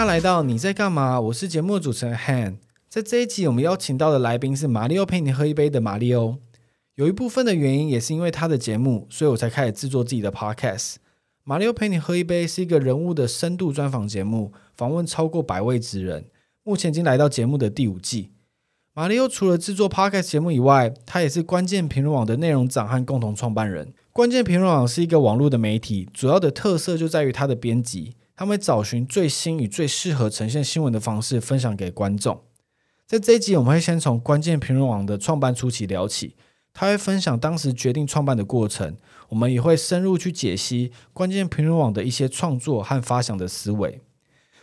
大家来到你在干嘛？我是节目主持人 Han。在这一集，我们邀请到的来宾是马里奥陪你喝一杯的马里奥。有一部分的原因也是因为他的节目，所以我才开始制作自己的 Podcast。马里奥陪你喝一杯是一个人物的深度专访节目，访问超过百位职人。目前已经来到节目的第五季。马里奥除了制作 Podcast 节目以外，他也是关键评论网的内容长和共同创办人。关键评论网是一个网络的媒体，主要的特色就在于它的编辑。他们会找寻最新与最适合呈现新闻的方式，分享给观众。在这一集，我们会先从关键评论网的创办初期聊起，他会分享当时决定创办的过程。我们也会深入去解析关键评论网的一些创作和发想的思维。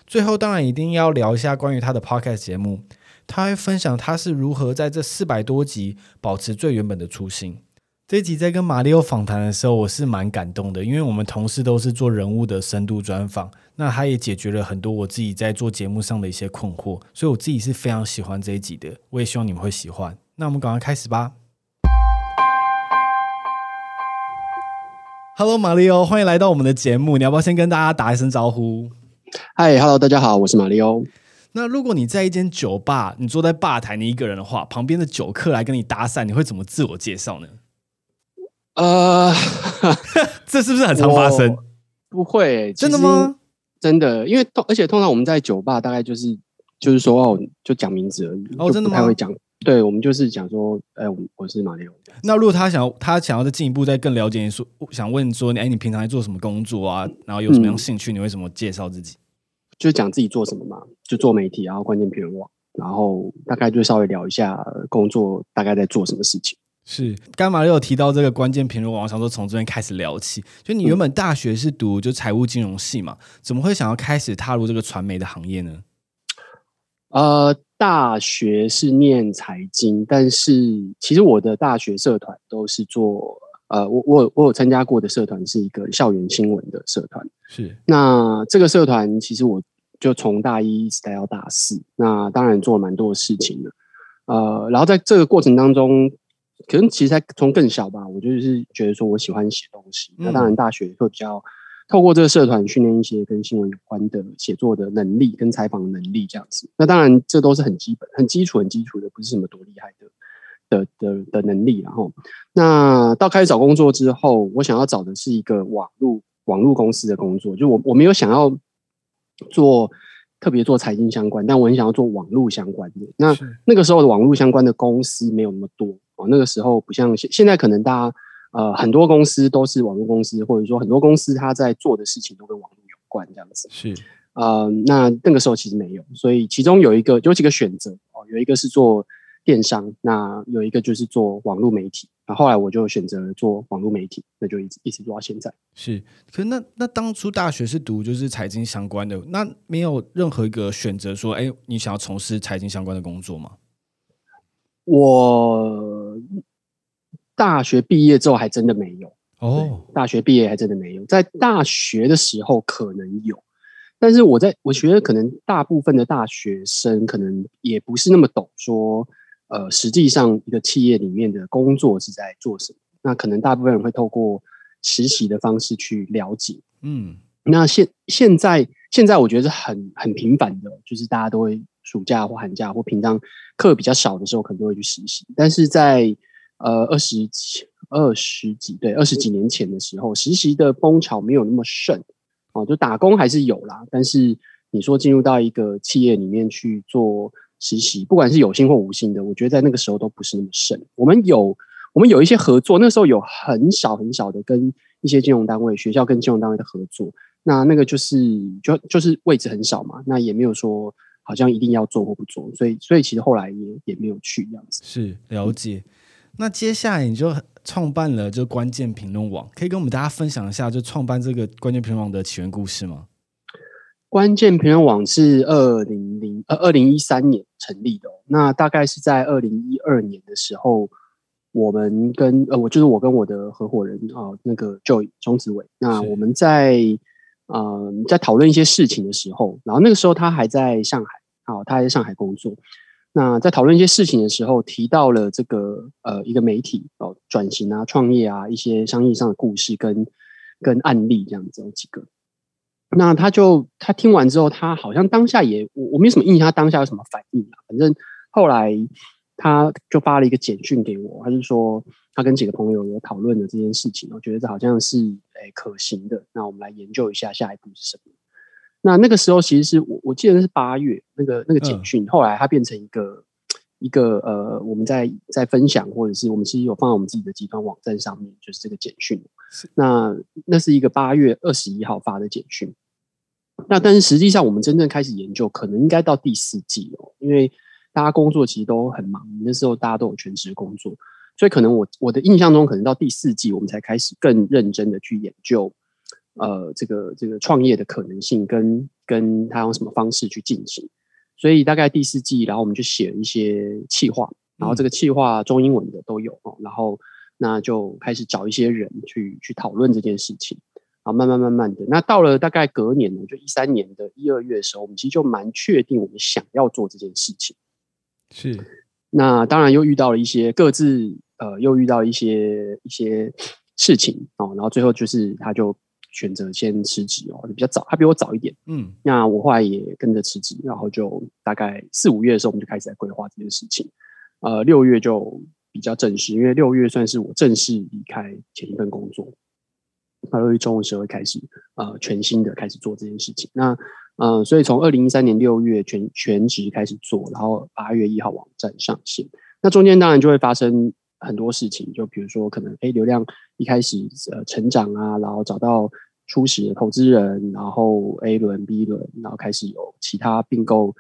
最后，当然一定要聊一下关于他的 Podcast 节目，他会分享他是如何在这四百多集保持最原本的初心。这一集在跟马里欧访谈的时候，我是蛮感动的，因为我们同事都是做人物的深度专访，那他也解决了很多我自己在做节目上的一些困惑，所以我自己是非常喜欢这一集的，我也希望你们会喜欢。那我们赶快开始吧。Hello，马里欧，欢迎来到我们的节目，你要不要先跟大家打一声招呼？嗨，Hello，大家好，我是马里欧。那如果你在一间酒吧，你坐在吧台，你一个人的话，旁边的酒客来跟你搭讪，你会怎么自我介绍呢？呃，这是不是很常发生？不会，真的吗？真的，因为通而且通常我们在酒吧大概就是就是说哦，就讲名字而已。哦，真的吗？不太会讲。对，我们就是讲说，哎，我我是马里奥。那如果他想要他想要再进一步再更了解你说，想问说，哎，你平常在做什么工作啊？然后有什么样兴趣？嗯、你为什么介绍自己？就讲自己做什么嘛，就做媒体，然后关键评论网，然后大概就稍微聊一下工作，大概在做什么事情。是，刚马里欧有提到这个关键评论网，我想说从这边开始聊起。就你原本大学是读就财务金融系嘛，怎么会想要开始踏入这个传媒的行业呢？呃，大学是念财经，但是其实我的大学社团都是做呃，我我我有参加过的社团是一个校园新闻的社团。是，那这个社团其实我就从大一一直待到大四，那当然做了蛮多的事情的。呃，然后在这个过程当中。可能其实从更小吧，我就是觉得说我喜欢写东西。嗯、那当然，大学会比较透过这个社团训练一些跟新闻有关的写作的能力，跟采访的能力这样子。那当然，这都是很基本、很基础、很基础的，不是什么多厉害的的的的能力。然后，那到开始找工作之后，我想要找的是一个网络网络公司的工作，就我我没有想要做特别做财经相关，但我很想要做网络相关的。那那个时候的网络相关的公司没有那么多。哦，那个时候不像现现在，可能大家呃很多公司都是网络公司，或者说很多公司他在做的事情都跟网络有关这样子。是，呃，那那个时候其实没有，所以其中有一个有几个选择哦，有一个是做电商，那有一个就是做网络媒体。那后，后来我就选择做网络媒体，那就一直一直做到现在。是，可是那那当初大学是读就是财经相关的，那没有任何一个选择说，哎，你想要从事财经相关的工作吗？我大学毕业之后还真的没有。哦，大学毕业还真的没有，在大学的时候可能有，但是我在我觉得可能大部分的大学生可能也不是那么懂说，呃，实际上一个企业里面的工作是在做什么，那可能大部分人会透过实习的方式去了解，嗯，那现现在现在我觉得是很很频繁的，就是大家都会。暑假或寒假或平常课比较少的时候，可能都会去实习。但是在呃二十几、二十几对二十几年前的时候，实习的风潮没有那么盛哦，就打工还是有啦。但是你说进入到一个企业里面去做实习，不管是有薪或无薪的，我觉得在那个时候都不是那么盛。我们有我们有一些合作，那时候有很少很少的跟一些金融单位、学校跟金融单位的合作。那那个就是就就是位置很少嘛，那也没有说。好像一定要做或不做，所以所以其实后来也也没有去这样子。是了解。那接下来你就创办了就关键评论网，可以跟我们大家分享一下就创办这个关键评论网的起源故事吗？关键评论网是二零零呃二零一三年成立的，那大概是在二零一二年的时候，我们跟呃我就是我跟我的合伙人啊、呃、那个 Joy 钟子伟，那我们在。呃，在讨论一些事情的时候，然后那个时候他还在上海，好，他还在上海工作。那在讨论一些事情的时候，提到了这个呃一个媒体哦转型啊、创业啊一些商业上的故事跟跟案例这样子有几个。那他就他听完之后，他好像当下也我我没什么印象，他当下有什么反应啊？反正后来他就发了一个简讯给我，他就说他跟几个朋友有讨论了这件事情，我觉得这好像是诶、欸、可行的。那我们来研究一下下一步是什么。那那个时候其实是我我记得是八月那个那个简讯，嗯、后来它变成一个一个呃，我们在在分享，或者是我们其实有放在我们自己的集团网站上面，就是这个简讯。那那是一个八月二十一号发的简讯。那但是实际上我们真正开始研究，可能应该到第四季哦，因为大家工作其实都很忙，那时候大家都有全职工作，所以可能我我的印象中，可能到第四季我们才开始更认真的去研究。呃，这个这个创业的可能性跟跟他用什么方式去进行，所以大概第四季，然后我们就写了一些企划，然后这个企划中英文的都有哦，然后那就开始找一些人去去讨论这件事情，然后慢慢慢慢的，那到了大概隔年呢，就一三年的一二月的时候，我们其实就蛮确定我们想要做这件事情，是，那当然又遇到了一些各自呃，又遇到一些一些事情哦，然后最后就是他就。选择先辞职哦，比较早，他比我早一点。嗯，那我后来也跟着辞职，然后就大概四五月的时候，我们就开始在规划这件事情。呃，六月就比较正式，因为六月算是我正式离开前一份工作。到六月中的时候开始，呃，全新的开始做这件事情。那嗯，所以从二零一三年六月全全职开始做，然后八月一号网站上线。那中间当然就会发生很多事情，就比如说可能哎，流量一开始呃成长啊，然后找到。初始的投资人，然后 A 轮、B 轮，然后开始有其他并购，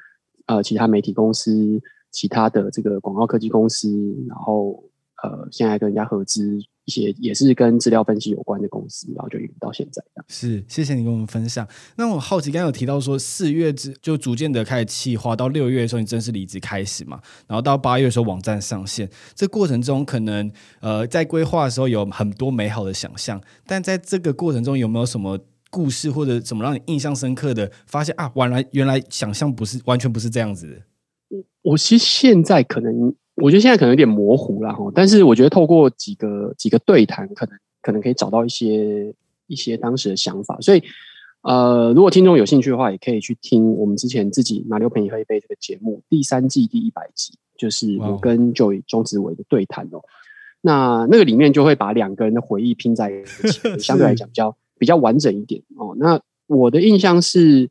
呃，其他媒体公司、其他的这个广告科技公司，然后呃，现在跟人家合资。一些也是跟资料分析有关的公司，然后就一直到现在这样。是，谢谢你跟我们分享。那我好奇，刚刚有提到说四月之就逐渐的开始企划，到六月的时候你正式离职开始嘛，然后到八月的时候网站上线。这过程中可能呃在规划的时候有很多美好的想象，但在这个过程中有没有什么故事或者怎么让你印象深刻的发现啊？原来原来想象不是完全不是这样子的。我我其实现在可能。我觉得现在可能有点模糊了哈，但是我觉得透过几个几个对谈，可能可能可以找到一些一些当时的想法。所以，呃，如果听众有兴趣的话，也可以去听我们之前自己马力欧陪你喝一杯这个节目第三季第一百集，就是我跟 Joy 钟子伟的对谈哦。那那个里面就会把两个人的回忆拼在一起，相对来讲比较比较完整一点哦。那我的印象是，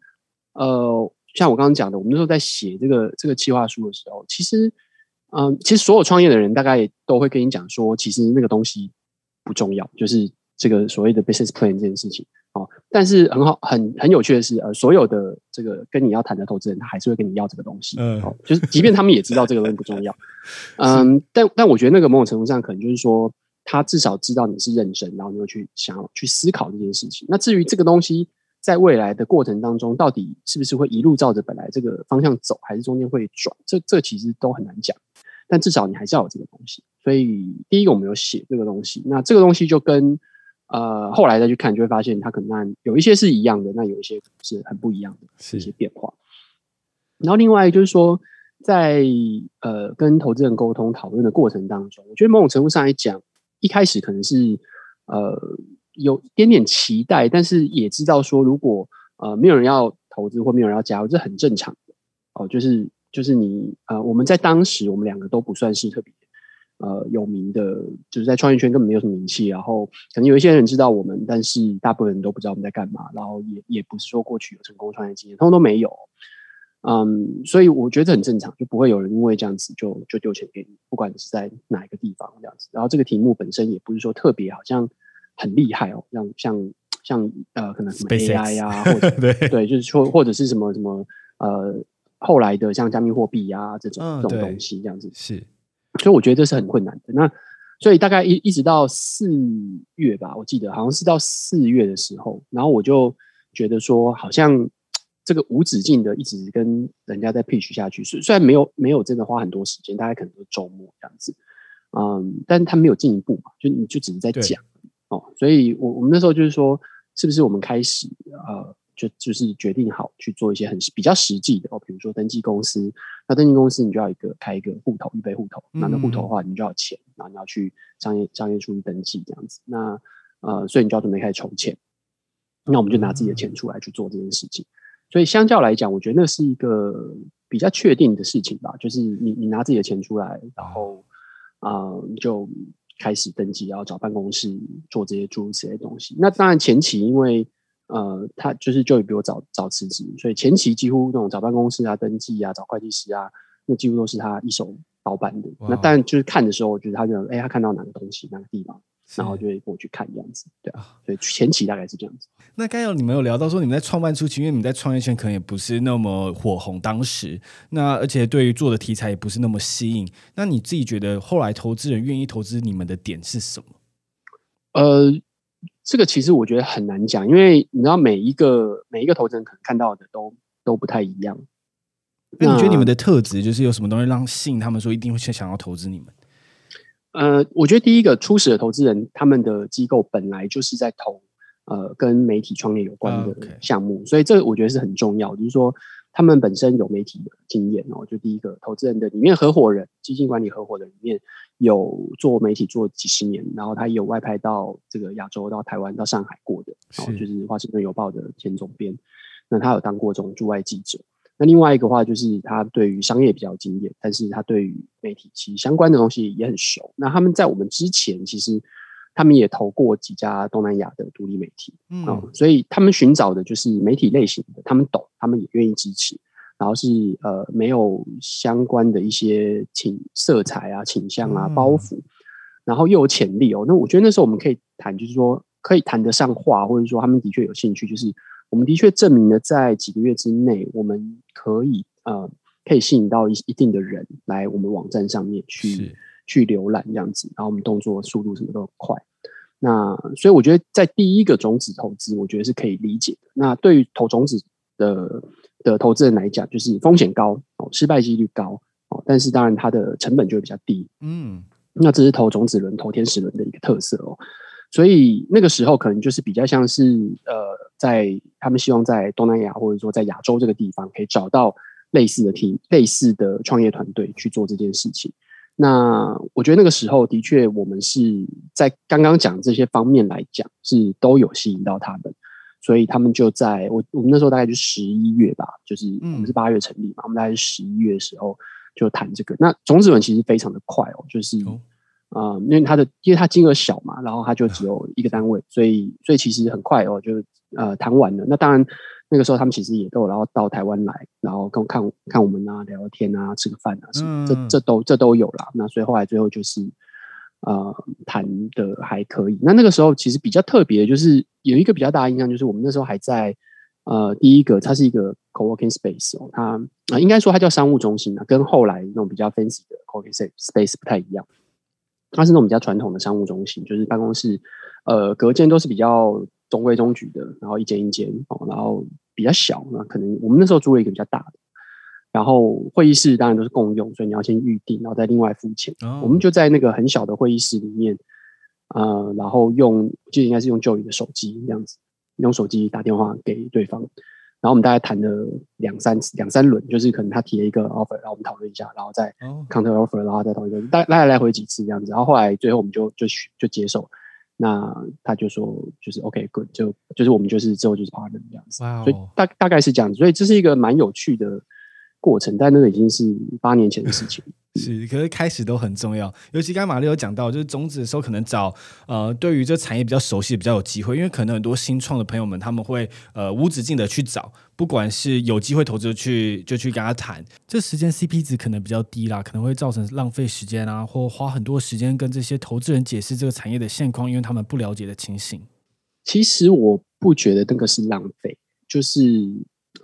呃，像我刚刚讲的，我们那时候在写这个这个企划书的时候，其实。嗯，其实所有创业的人大概都会跟你讲说，其实那个东西不重要，就是这个所谓的 business plan 这件事情哦。但是很好，很很有趣的是，呃，所有的这个跟你要谈的投资人，他还是会跟你要这个东西。嗯，哦，就是即便他们也知道这个东西不重要，嗯，但但我觉得那个某种程度上，可能就是说，他至少知道你是认真，然后你会去想要去思考这件事情。那至于这个东西在未来的过程当中，到底是不是会一路照着本来这个方向走，还是中间会转，这这其实都很难讲。但至少你还是要有这个东西，所以第一个我们有写这个东西，那这个东西就跟呃后来再去看，就会发现它可能有一些是一样的，那有一些是很不一样的一些变化。然后另外就是说，在呃跟投资人沟通讨论的过程当中，我觉得某种程度上来讲，一开始可能是呃有一点点期待，但是也知道说，如果呃没有人要投资或没有人要加入，这很正常哦，就是。就是你呃，我们在当时，我们两个都不算是特别呃有名的，就是在创业圈根本没有什么名气。然后可能有一些人知道我们，但是大部分人都不知道我们在干嘛。然后也也不是说过去有成功创业经验，通通都没有。嗯，所以我觉得很正常，就不会有人因为这样子就就丢钱给你，不管你是在哪一个地方这样子。然后这个题目本身也不是说特别好像很厉害哦，像像像呃，可能什么 AI 呀、啊，或者 对对，就是说或者是什么什么呃。后来的像加密货币啊这种、嗯、这种东西这样子是，所以我觉得这是很困难的。那所以大概一一直到四月吧，我记得好像是到四月的时候，然后我就觉得说，好像这个无止境的一直跟人家在 pitch 下去，虽虽然没有没有真的花很多时间，大概可能都周末这样子，嗯，但他没有进一步嘛，就你就只是在讲哦。所以我我们那时候就是说，是不是我们开始呃。就就是决定好去做一些很比较实际的哦，比如说登记公司，那登记公司你就要一个开一个户头，预备户头，那那户头的话你就要钱，然后你要去商业商业处去登记这样子，那呃，所以你就要准备开始筹钱。那我们就拿自己的钱出来去做这件事情。所以相较来讲，我觉得那是一个比较确定的事情吧，就是你你拿自己的钱出来，然后啊、呃、就开始登记，然后找办公室做这些诸如此类的东西。那当然前期因为呃他就是 Joey 比我早早辞职，所以前期几乎那种找办公室啊、登记啊、找会计师啊，那几乎都是他一手包办的。那当然就是看的时候，我觉得他就哎、欸、他看到哪个东西哪个地方。然后就会过去看这样子，对啊，所以前期大概是这样子。那刚有你们有聊到说，你们在创办初期，因为你们在创业圈可能也不是那么火红，当时那而且对于做的题材也不是那么吸引。那你自己觉得后来投资人愿意投资你们的点是什么？呃，这个其实我觉得很难讲，因为你知道每一个每一个投资人可能看到的都都不太一样。那你觉得你们的特质就是有什么东西让吸引他们说一定会想要投资你们？呃，我觉得第一个初始的投资人，他们的机构本来就是在投呃跟媒体创业有关的项目.所以这个我觉得是很重要，就是说他们本身有媒体的经验哦。就第一个投资人的里面合伙人，基金管理合伙人里面有做媒体做几十年，然后他也有外派到这个亚洲、到台湾、到上海过的，然后就是华盛顿邮报的前总编，那他有当过这种驻外记者。那另外一个话就是他对于商业比较有经验，但是他对于媒体其实相关的东西也很熟。那他们在我们之前，其实他们也投过几家东南亚的独立媒体，嗯、呃，所以他们寻找的就是媒体类型的，他们懂，他们也愿意支持。然后是呃没有相关的一些倾色彩啊、倾向啊、包袱，然后又有潜力哦。那我觉得那时候我们可以谈，就是说可以谈得上话，或者说他们的确有兴趣，就是。我们的确证明了，在几个月之内，我们可以呃，可以吸引到一一定的人来我们网站上面去去浏览这样子，然后我们动作速度什么都很快。那所以我觉得，在第一个种子投资，我觉得是可以理解的。那对于投种子的的投资人来讲，就是风险高哦，失败几率高哦，但是当然它的成本就会比较低。嗯，那这是投种子轮、投天使轮的一个特色哦。所以那个时候可能就是比较像是呃，在他们希望在东南亚或者说在亚洲这个地方可以找到类似的 team、类似的创业团队去做这件事情。那我觉得那个时候的确，我们是在刚刚讲这些方面来讲是都有吸引到他们，所以他们就在我我们那时候大概就十一月吧，就是我们是八月成立嘛，我们大概是十一月的时候就谈这个。那种子文其实非常的快哦，就是。啊、呃，因为它的，因为它金额小嘛，然后它就只有一个单位，所以，所以其实很快哦，就呃谈完了。那当然，那个时候他们其实也都有，然后到台湾来，然后跟我看看我们啊，聊聊天啊，吃个饭啊什么，嗯、这这都这都有啦。那所以后来最后就是呃谈的还可以。那那个时候其实比较特别的就是有一个比较大的印象，就是我们那时候还在呃第一个，它是一个 co-working space 哦，它啊、呃、应该说它叫商务中心啊，跟后来那种比较 fancy 的 co-working space 不太一样。它是那种比较传统的商务中心，就是办公室，呃，隔间都是比较中规中矩的，然后一间一间哦，然后比较小，那可能我们那时候租了一个比较大的，然后会议室当然都是共用，所以你要先预定，然后再另外付钱。Oh. 我们就在那个很小的会议室里面，呃，然后用就应该是用 Joey 的手机这样子，用手机打电话给对方。然后我们大概谈了两三次，两三轮，就是可能他提了一个 offer，然后我们讨论一下，然后再 counter offer，然后再讨论一个，来来来回几次这样子，然后后来最后我们就就就接受，那他就说就是 OK good，就就是我们就是之后就是 partner 这样子，Wow. 所以大大概是这样子，所以这是一个蛮有趣的过程，但那个已经是八年前的事情。是，可是开始都很重要。尤其刚刚马丽有讲到，就是种子的时候，可能找呃，对于这产业比较熟悉比较有机会，因为可能很多新创的朋友们他们会呃无止境的去找，不管是有机会投资去就去跟他谈，这时间 CP 值可能比较低啦，可能会造成浪费时间啊，或花很多时间跟这些投资人解释这个产业的现况，因为他们不了解的情形。其实我不觉得那个是浪费，就是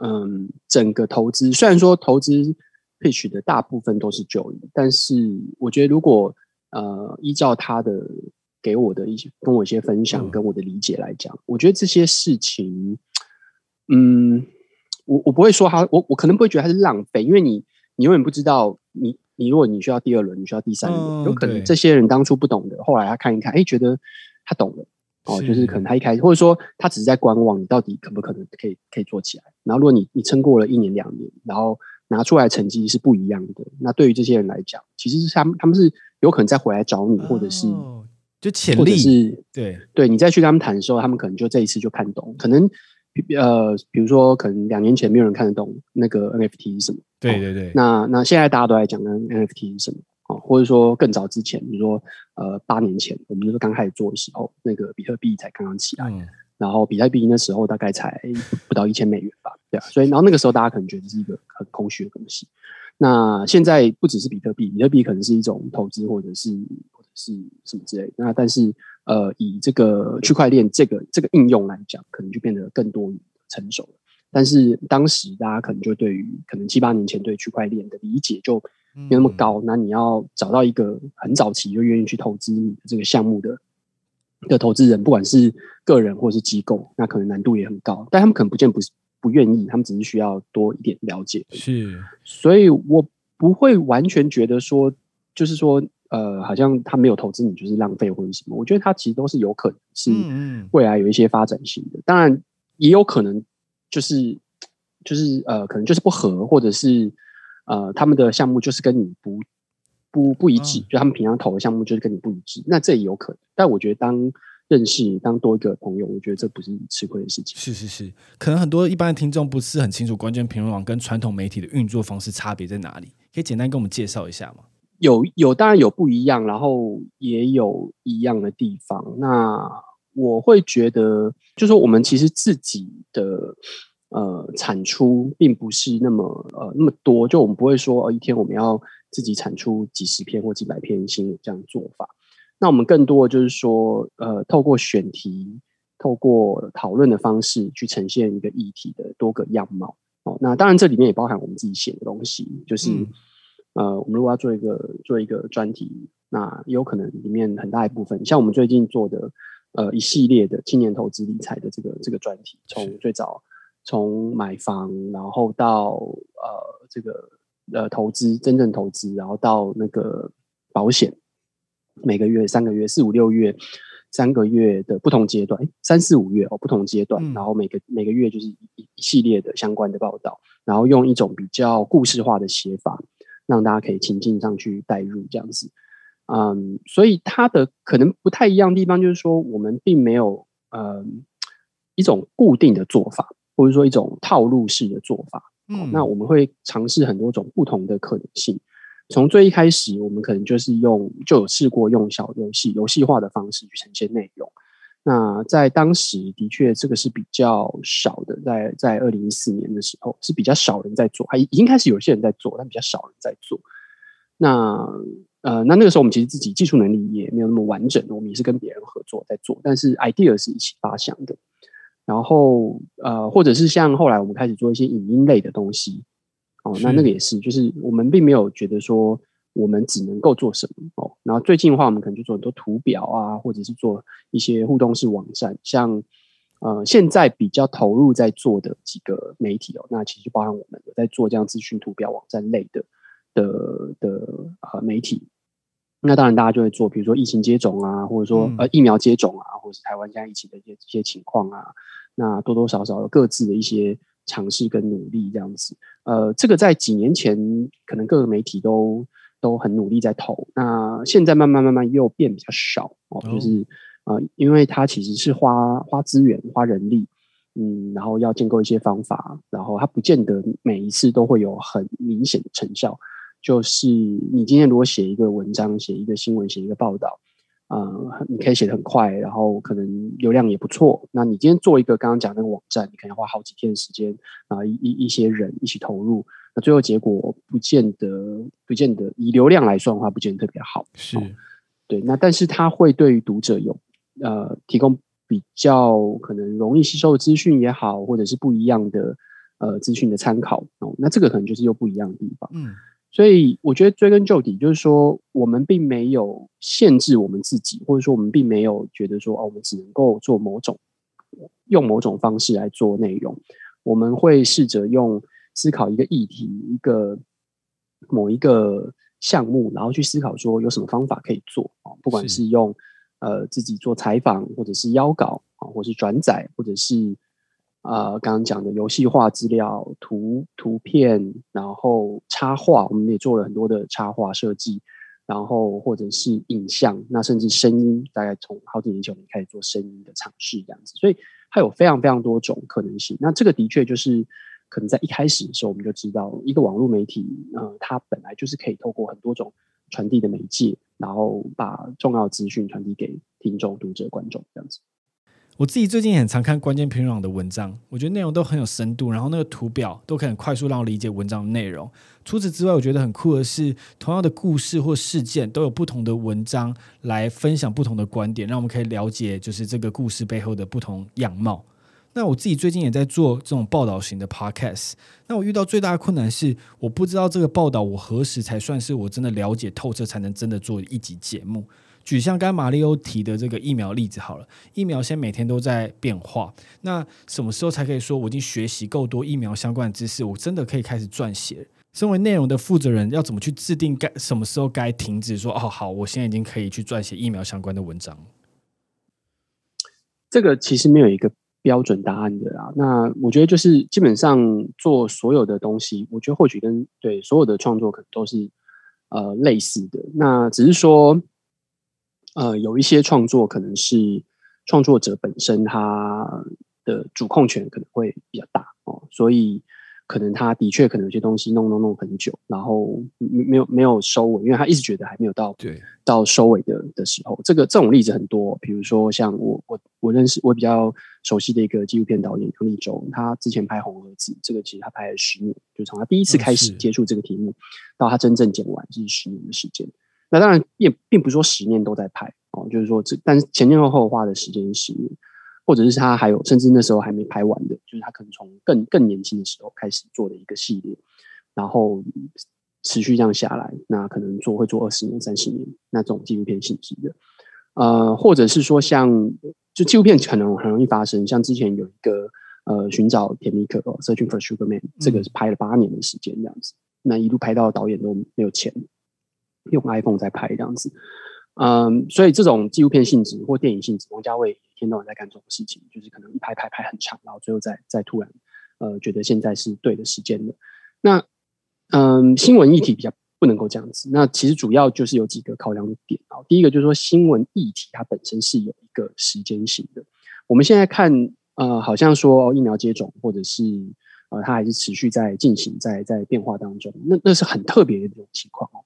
嗯，整个投资虽然说投资。Pitch 的大部分都是 Joey，但是我觉得如果呃依照他的给我的一些跟我一些分享跟我的理解来讲，嗯、我觉得这些事情，嗯，我我不会说他，我我可能不会觉得他是浪费，因为你你永远不知道你你如果你需要第二轮，你需要第三轮，嗯、有可能这些人当初不懂的，后来他看一看，哎，觉得他懂了哦，就是。可能他一开始或者说他只是在观望，你到底可不可能可以可以做起来，然后如果你你撑过了一年两年，然后。拿出来成绩是不一样的。那对于这些人来讲，其实是他们他们是有可能再回来找你，或者是就潜力是，对对，你再去跟他们谈的时候，他们可能就这一次就看懂，可能呃，比如说可能两年前没有人看得懂那个 NFT 是什么，对对对，那那现在大家都在讲那 NFT 是什么。或者说更早之前，比如说呃八年前，我们就是刚开始做的时候，那个比特币才刚刚起来，嗯、然后比特币那时候大概才不到一千美元吧，对啊，所以然后那个时候大家可能觉得是一个很空虚的东西。那现在不只是比特币，比特币可能是一种投资或者是或者是什么之类的。那但是呃以这个区块链这个这个应用来讲，可能就变得更多成熟了。但是当时大家可能就对于可能七八年前对区块链的理解就。没那么高，那你要找到一个很早期就愿意去投资你的这个项目的的投资人，不管是个人或者是机构，那可能难度也很高。但他们可能不见不是不愿意，他们只是需要多一点了解。是，所以我不会完全觉得说，就是说，呃，好像他没有投资你就是浪费或者什么。我觉得他其实都是有可能是未来有一些发展性的，当然也有可能就是就是呃，可能就是不合或者是。呃，他们的项目就是跟你不不不一致，嗯、就他们平常投的项目就是跟你不一致，那这也有可能。但我觉得当认识当多一个朋友，我觉得这不是吃亏的事情。是是是，可能很多一般的听众不是很清楚关键评论网跟传统媒体的运作方式差别在哪里，可以简单跟我们介绍一下吗？有有，当然有不一样，然后也有一样的地方。那我会觉得，就是说我们其实自己的。呃，产出并不是那么呃那么多，就我们不会说哦，一天我们要自己产出几十篇或几百篇新的这样做法。那我们更多的就是说，呃，透过选题，透过讨论的方式去呈现一个议题的多个样貌。哦，那当然这里面也包含我们自己写的东西，就是、嗯、呃，我们如果要做一个做一个专题，那有可能里面很大一部分，像我们最近做的呃一系列的青年投资理财的这个这个专题，从最早。从买房，然后到呃这个呃投资，真正投资，然后到那个保险，每个月、三个月、四五六月、三个月的不同阶段，三四五月哦，不同阶段，然后每个每个月就是一一系列的相关的报道，然后用一种比较故事化的写法，让大家可以情境上去带入这样子。嗯，所以它的可能不太一样的地方，就是说我们并没有嗯一种固定的做法。或者说一种套路式的做法，嗯，那我们会尝试很多种不同的可能性。从最一开始，我们可能就是用就有试过用小游戏、游戏化的方式去呈现内容。那在当时的确这个是比较少的，在在二零一四年的时候是比较少人在做，还已经开始有些人在做，但比较少人在做。那呃，那那个时候我们其实自己技术能力也没有那么完整，我们也是跟别人合作在做，但是 idea 是一起发想的。然后呃，或者是像后来我们开始做一些影音类的东西，哦，那那个也是，就是我们并没有觉得说我们只能够做什么哦。然后最近的话，我们可能就做很多图表啊，或者是做一些互动式网站，像呃现在比较投入在做的几个媒体哦，那其实就包含我们有在做这样资讯图表网站类的的的呃媒体。那当然大家就会做，比如说疫情接种啊，或者说、嗯、呃疫苗接种啊，或者是台湾现在疫情的一些一些情况啊。那多多少少有各自的一些尝试跟努力这样子，呃，这个在几年前可能各个媒体都都很努力在投，那现在慢慢慢慢又变比较少哦，就是呃，因为它其实是花花资源、花人力，嗯，然后要建构一些方法，然后它不见得每一次都会有很明显的成效。就是你今天如果写一个文章、写一个新闻、写一个报道。呃，你可以写的很快，然后可能流量也不错。那你今天做一个刚刚讲那个网站，你可能花好几天的时间啊，一一一些人一起投入，那最后结果不见得不见得以流量来算的话，不见得特别好。是，哦、对。那但是它会对于读者有呃提供比较可能容易吸收的资讯也好，或者是不一样的呃资讯的参考哦。那这个可能就是又不一样的地方。嗯。所以我觉得追根究底，就是说我们并没有限制我们自己，或者说我们并没有觉得说哦，我们只能够做某种用某种方式来做内容。我们会试着用思考一个议题，一个某一个项目，然后去思考说有什么方法可以做啊，不管是用呃自己做采访，或者是邀稿啊，或是转载，或者是。呃，刚刚讲的游戏化资料、图图片，然后插画，我们也做了很多的插画设计，然后或者是影像，那甚至声音，大概从好几年前我们开始做声音的尝试这样子，所以它有非常非常多种可能性。那这个的确就是可能在一开始的时候，我们就知道一个网络媒体，呃，它本来就是可以透过很多种传递的媒介，然后把重要资讯传递给听众、读者、观众这样子。我自己最近很常看关键评论网的文章，我觉得内容都很有深度，然后那个图表都可以很快速让我理解文章的内容。除此之外，我觉得很酷的是，同样的故事或事件都有不同的文章来分享不同的观点，让我们可以了解就是这个故事背后的不同样貌。那我自己最近也在做这种报道型的 podcast，那我遇到最大的困难是，我不知道这个报道我何时才算是我真的了解透彻，才能真的做一集节目。举像刚马里欧提的这个疫苗例子好了，疫苗现在每天都在变化，那什么时候才可以说我已经学习够多疫苗相关的知识，我真的可以开始撰写？身为内容的负责人，要怎么去制定该什么时候该停止说？说哦好，我现在已经可以去撰写疫苗相关的文章。这个其实没有一个标准答案的啦。那我觉得就是基本上做所有的东西，我觉得或许跟对所有的创作可能都是呃类似的。那只是说。呃，有一些创作可能是创作者本身他的主控权可能会比较大哦，所以可能他的确可能有些东西弄弄弄很久，然后没有没有收尾，因为他一直觉得还没有到对到收尾的的时候。这个这种例子很多，比如说像我我我认识我比较熟悉的一个纪录片导演杨力州，他之前拍《红盒子》，这个其实他拍了十年，就从他第一次开始接触这个题目，嗯、到他真正剪完，这是十年的时间。那当然也并不是说十年都在拍哦，就是说这，但是前前后后花的时间是十年，或者是他还有甚至那时候还没拍完的，就是他可能从更更年轻的时候开始做的一个系列，然后持续这样下来，那可能做会做二十年、三十年那种纪录片性质的，呃，或者是说像就纪录片可能很容易发生，像之前有一个呃寻找甜蜜可哦，Searching for Sugar Man，这个是拍了八年的时间这样子，那一路拍到导演都没有钱。用 iPhone 在拍这样子，嗯，所以这种纪录片性质或电影性质，王家卫一天到晚在干这种事情，就是可能一拍拍拍很长，然后最后再再突然，呃，觉得现在是对的时间的。那，嗯，新闻议题比较不能够这样子。那其实主要就是有几个考量的点啊。第一个就是说，新闻议题它本身是有一个时间性的。我们现在看，呃，好像说疫苗接种或者是呃，它还是持续在进行，在在变化当中，那那是很特别的一种情况哦。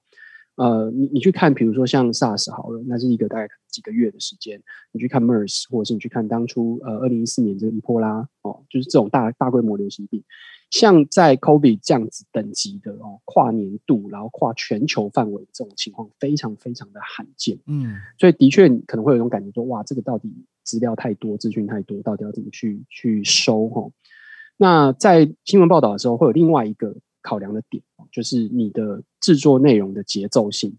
呃，你你去看，比如说像 SARS 好了，那是一个大概几个月的时间。你去看 MERS，或者是你去看当初呃二零一四年这个伊波拉哦，就是这种大大规模流行病，像在 COVID 这样子等级的哦，跨年度然后跨全球范围这种情况，非常非常的罕见。嗯，所以的确可能会有一种感觉说，哇，这个到底资料太多，资讯太多，到底要怎么去去收？哦，那在新闻报道的时候，会有另外一个。考量的点就是你的制作内容的节奏性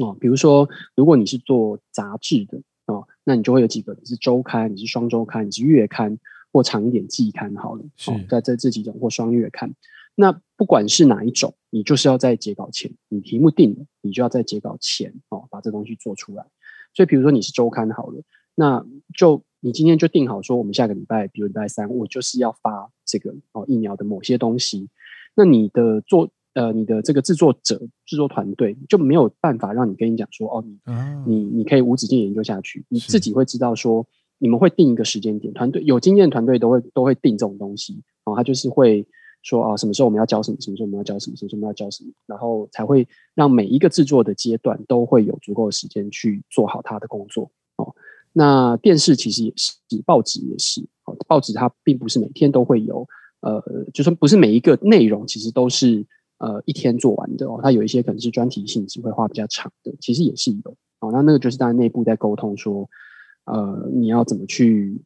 哦，比如说，如果你是做杂志的哦，那你就会有几个，你是周刊，你是双周刊，你是月刊，或长一点季刊，好了，哦，在这这几种或双月刊，那不管是哪一种，你就是要在截稿前，你题目定了，你就要在截稿前哦，把这东西做出来。所以，比如说你是周刊好了，那就你今天就定好说，我们下个礼拜，比如礼拜三，我就是要发这个哦疫苗的某些东西。那你的做呃，你的这个制作者、制作团队就没有办法让你跟你讲说，哦，你、哦、你你可以无止境研究下去，你自己会知道说，你们会定一个时间点，团队有经验的团队都会都会定这种东西，然后他就是会说啊，什么时候我们要交什么，什么时候我们要交什么，什么时候我们要交什么，然后才会让每一个制作的阶段都会有足够的时间去做好他的工作哦。那电视其实也是，报纸也是，哦，报纸它并不是每天都会有。呃，就说不是每一个内容其实都是呃一天做完的哦，它有一些可能是专题性质会花比较长的，其实也是有哦。那那个就是大家内部在沟通说，呃，你要怎么去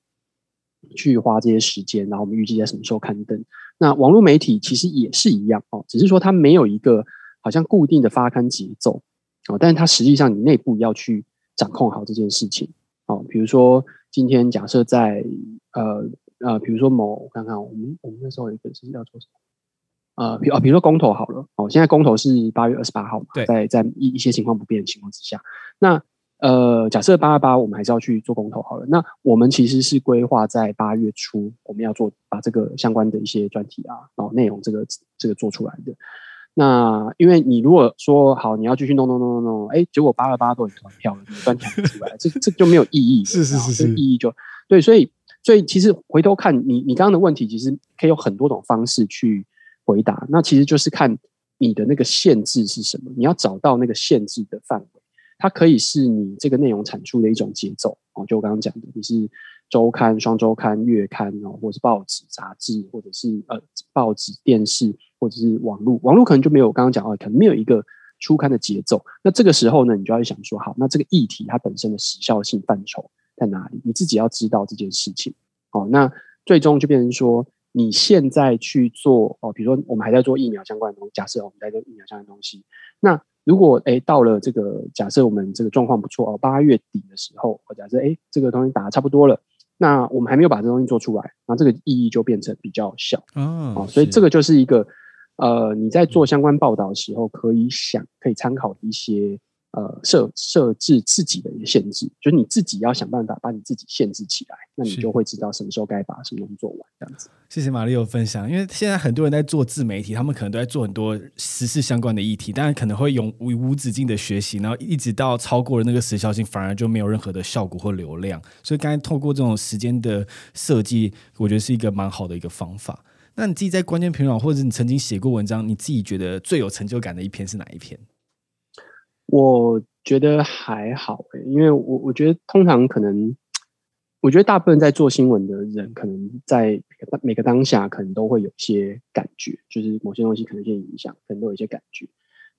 去花这些时间，然后我们预计在什么时候刊登。那网络媒体其实也是一样哦，只是说它没有一个好像固定的发刊节奏哦，但是它实际上你内部要去掌控好这件事情哦。比如说今天假设在呃。呃，比如说某，我看看，我们我们那时候有一个是要做什么？呃，比啊，比如说公投好了，哦，现在公投是八月二十八号嘛，对，在在一一些情况不变的情况之下，那呃，假设八二八我们还是要去做公投好了，那我们其实是规划在八月初我们要做把这个相关的一些专题啊，然后内容这个这个做出来的。那因为你如果说好，你要继续弄弄弄弄弄，哎，结果八二八都很团票了，你端起来出来，这这就没有意义。是是是是，意义就对，所以所以其实回头看你你刚刚的问题，其实可以有很多种方式去回答。那其实就是看你的那个限制是什么，你要找到那个限制的范围。它可以是你这个内容产出的一种节奏哦，就我刚刚讲的，你是周刊、双周刊、月刊哦，或者是报纸、杂志，或者是呃报纸、电视，或者是网络。网络可能就没有我刚刚讲哦，可能没有一个出刊的节奏。那这个时候呢，你就要想说，好，那这个议题它本身的时效性范畴在哪里？你自己要知道这件事情。哦，那最终就变成说，你现在去做哦，比如说我们还在做疫苗相关的东西，假设我们在做疫苗相关的东西，那。如果诶到了这个假设我们这个状况不错哦，八月底的时候，或假设诶这个东西打的差不多了，那我们还没有把这东西做出来，那这个意义就变成比较小。嗯、哦，所以这个就是一个呃你在做相关报道的时候可以想可以参考的一些。呃，设设置自己的一个限制，就是你自己要想办法把你自己限制起来，那你就会知道什么时候该把什么东西做完。这样子，谢谢马力欧分享。因为现在很多人在做自媒体，他们可能都在做很多时事相关的议题，但是可能会永无无止境的学习，然后一直到超过了那个时效性，反而就没有任何的效果或流量。所以刚才透过这种时间的设计，我觉得是一个蛮好的一个方法。那你自己在关键评论，或者你曾经写过文章，你自己觉得最有成就感的一篇是哪一篇？我觉得还好诶，因为我我觉得通常可能，我觉得大部分在做新闻的人，可能在每个当下可能都会有些感觉，就是某些东西可能有些影响，可能都有一些感觉。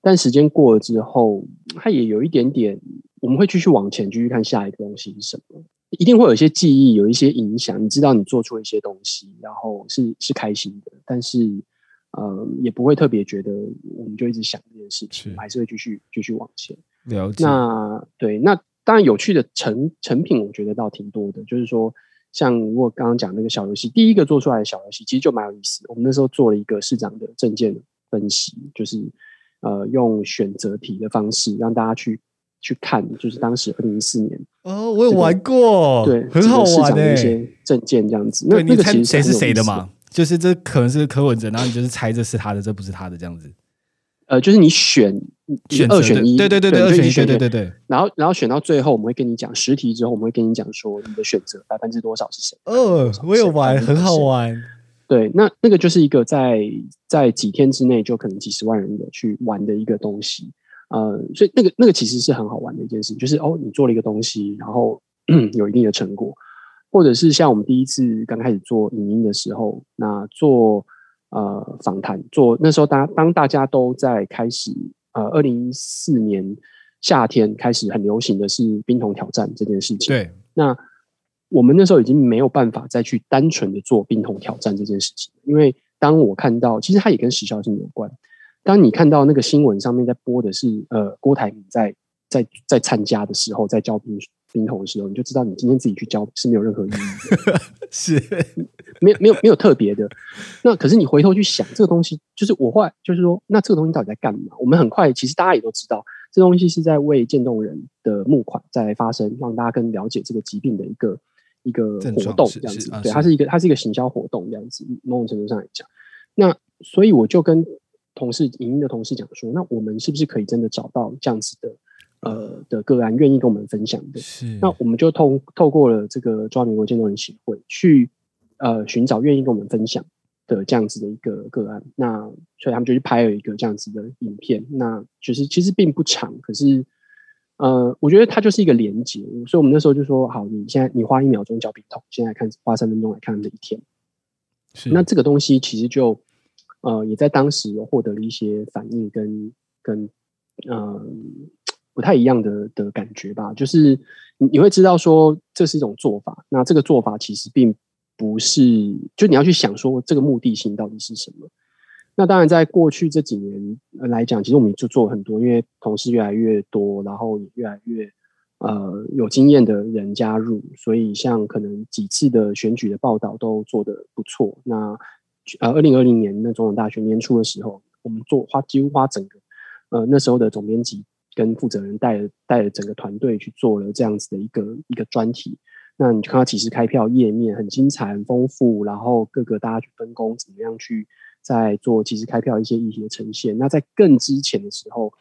但时间过了之后，它也有一点点，我们会继续往前，继续看下一个东西是什么，一定会有一些记忆，有一些影响。你知道你做出一些东西，然后是是开心的，但是。呃，也不会特别觉得，我们就一直想这件事情，还是会继续继续往前。了解。那对，那当然有趣的成成品，我觉得倒挺多的。就是说，像如果刚刚讲那个小游戏，第一个做出来的小游戏，其实就蛮有意思。我们那时候做了一个市长的证件分析，就是呃，用选择题的方式让大家去去看，就是当时二零一四年哦，我有玩过，对，很好玩的一些证件这样子。那那个其实谁是谁的嘛？就是这可能是柯文哲，然后你就是猜这是他的，这不是他的这样子。呃，就是你选选二选一，对对对对，二选一，对对对对。然后然后选到最后，我们会跟你讲十题之后，我们会跟你讲说你的选择百分之多少是谁。哦，我有玩，很好玩。对，那那个就是一个在在几天之内就可能几十万人的去玩的一个东西。呃，所以那个那个其实是很好玩的一件事，就是哦，你做了一个东西，然后 有一定的成果。或者是像我们第一次刚开始做影音的时候，那做呃访谈，做那时候大家当大家都在开始呃，二零一四年夏天开始很流行的是冰桶挑战这件事情。对，那我们那时候已经没有办法再去单纯的做冰桶挑战这件事情，因为当我看到，其实它也跟时效性有关。当你看到那个新闻上面在播的是呃郭台铭在在在参加的时候，在交冰。冰桶的时候，你就知道你今天自己去教是没有任何意义的，是没有没有没有特别的。那可是你回头去想，这个东西就是我后来就是说，那这个东西到底在干嘛？我们很快其实大家也都知道，这东西是在为渐冻人的募款在发声，让大家更了解这个疾病的一个一个活动这样子。对，它是一个它是一个行销活动这样子。某种程度上来讲，那所以我就跟同事影音的同事讲说，那我们是不是可以真的找到这样子的？呃的个案愿意跟我们分享的，是。那我们就透透过了这个中华民国建筑人协会去呃寻找愿意跟我们分享的这样子的一个个案，那所以他们就去拍了一个这样子的影片，那就是其实并不长，可是呃我觉得它就是一个连接，所以我们那时候就说好，你现在你花一秒钟交冰桶，现在看花三分钟来看这一天，是。那这个东西其实就呃也在当时有获得了一些反应跟跟嗯。呃不太一样的的感觉吧，就是你你会知道说这是一种做法，那这个做法其实并不是，就你要去想说这个目的性到底是什么。那当然，在过去这几年来讲，其实我们就做很多，因为同事越来越多，然后也越来越呃有经验的人加入，所以像可能几次的选举的报道都做得不错。那呃，二零二零年那总统大选年初的时候，我们做花几乎花整个呃那时候的总编辑。跟负责人带了带着整个团队去做了这样子的一个一个专题，那你就看到其实开票页面很精彩、很丰富，然后各个大家去分工，怎么样去在做其实开票一些议题的呈现。那在更之前的时候，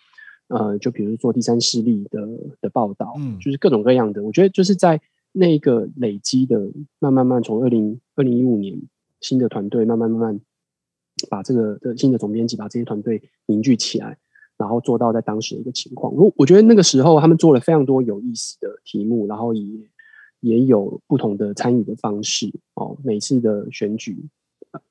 呃，就比如做第三势力的的报道，嗯，就是各种各样的。我觉得就是在那个累积的，慢慢慢从二零二零一五年新的团队慢慢慢慢把这个的新的总编辑把这些团队凝聚起来。然后做到在当时的一个情况，我我觉得那个时候他们做了非常多有意思的题目，然后也也有不同的参与的方式哦。每次的选举，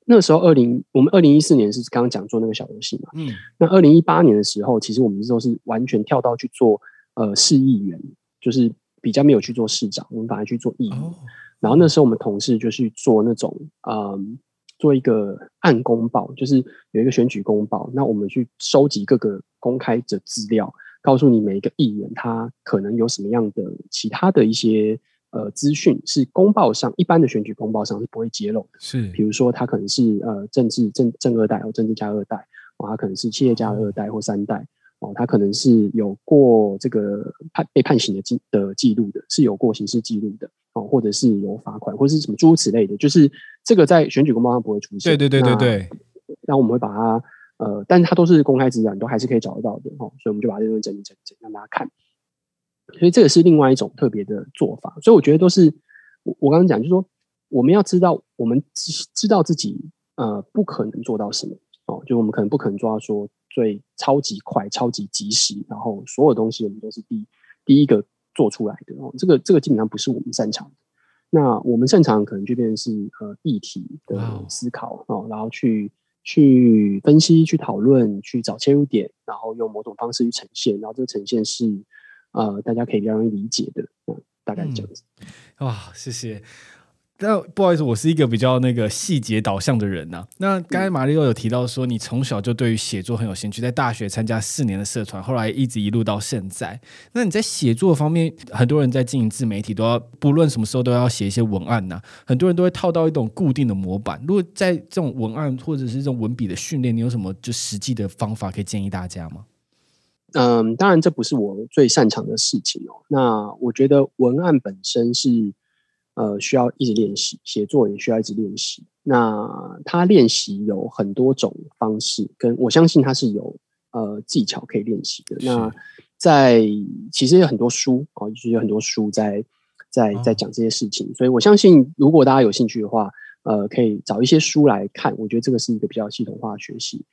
那个时候二零我们二零一四年是刚刚讲做那个小游戏嘛，嗯，那二零一八年的时候，其实我们都是完全跳到去做呃市议员，就是比较没有去做市长，我们反而去做议员。哦、然后那时候我们同事就去做那种嗯。做一个暗公报，就是有一个选举公报，那我们去收集各个公开的资料，告诉你每一个议员他可能有什么样的其他的一些呃资讯，是公报上一般的选举公报上是不会揭露的。是，比如说他可能是呃政治政政二代或政治家二代，哦，他可能是企业家二代或三代。哦，他可能是有过这个判被判刑的记的记录的，是有过刑事记录的哦，或者是有罚款，或者是什么诸如此类的，就是这个在选举公报上不会出现。对对对对对。那我们会把它呃，但是它都是公开资料，你都还是可以找得到的哦，所以我们就把这东西整理整整让大家看。所以这个是另外一种特别的做法。所以我觉得都是我我刚刚讲，就是说我们要知道，我们知道自己呃不可能做到什么哦，就我们可能不可能做到说。最超级快、超级及时，然后所有东西我们都是第第一个做出来的哦。这个这个基本上不是我们擅长的。那我们擅长可能就变成是呃议题的思考哦然后去去分析、去讨论、去找切入点，然后用某种方式去呈现，然后这个呈现是呃大家可以比较容易理解的。嗯，大概是这样子。哇、嗯，谢谢。但不好意思，我是一个比较那个细节导向的人呐、啊。那刚才马里欧有提到说，你从小就对于写作很有兴趣，在大学参加四年的社团，后来一直一路到现在。那你在写作方面，很多人在经营自媒体都要，不论什么时候都要写一些文案呐、啊。很多人都会套到一种固定的模板。如果在这种文案或者是这种文笔的训练，你有什么就实际的方法可以建议大家吗？嗯，当然这不是我最擅长的事情哦。那我觉得文案本身是。呃，需要一直练习，写作也需要一直练习。那他练习有很多种方式，跟我相信他是有呃技巧可以练习的。那在其实有很多书哦，就是有很多书在在在讲这些事情。哦、所以我相信，如果大家有兴趣的话，呃，可以找一些书来看。我觉得这个是一个比较系统化的学习。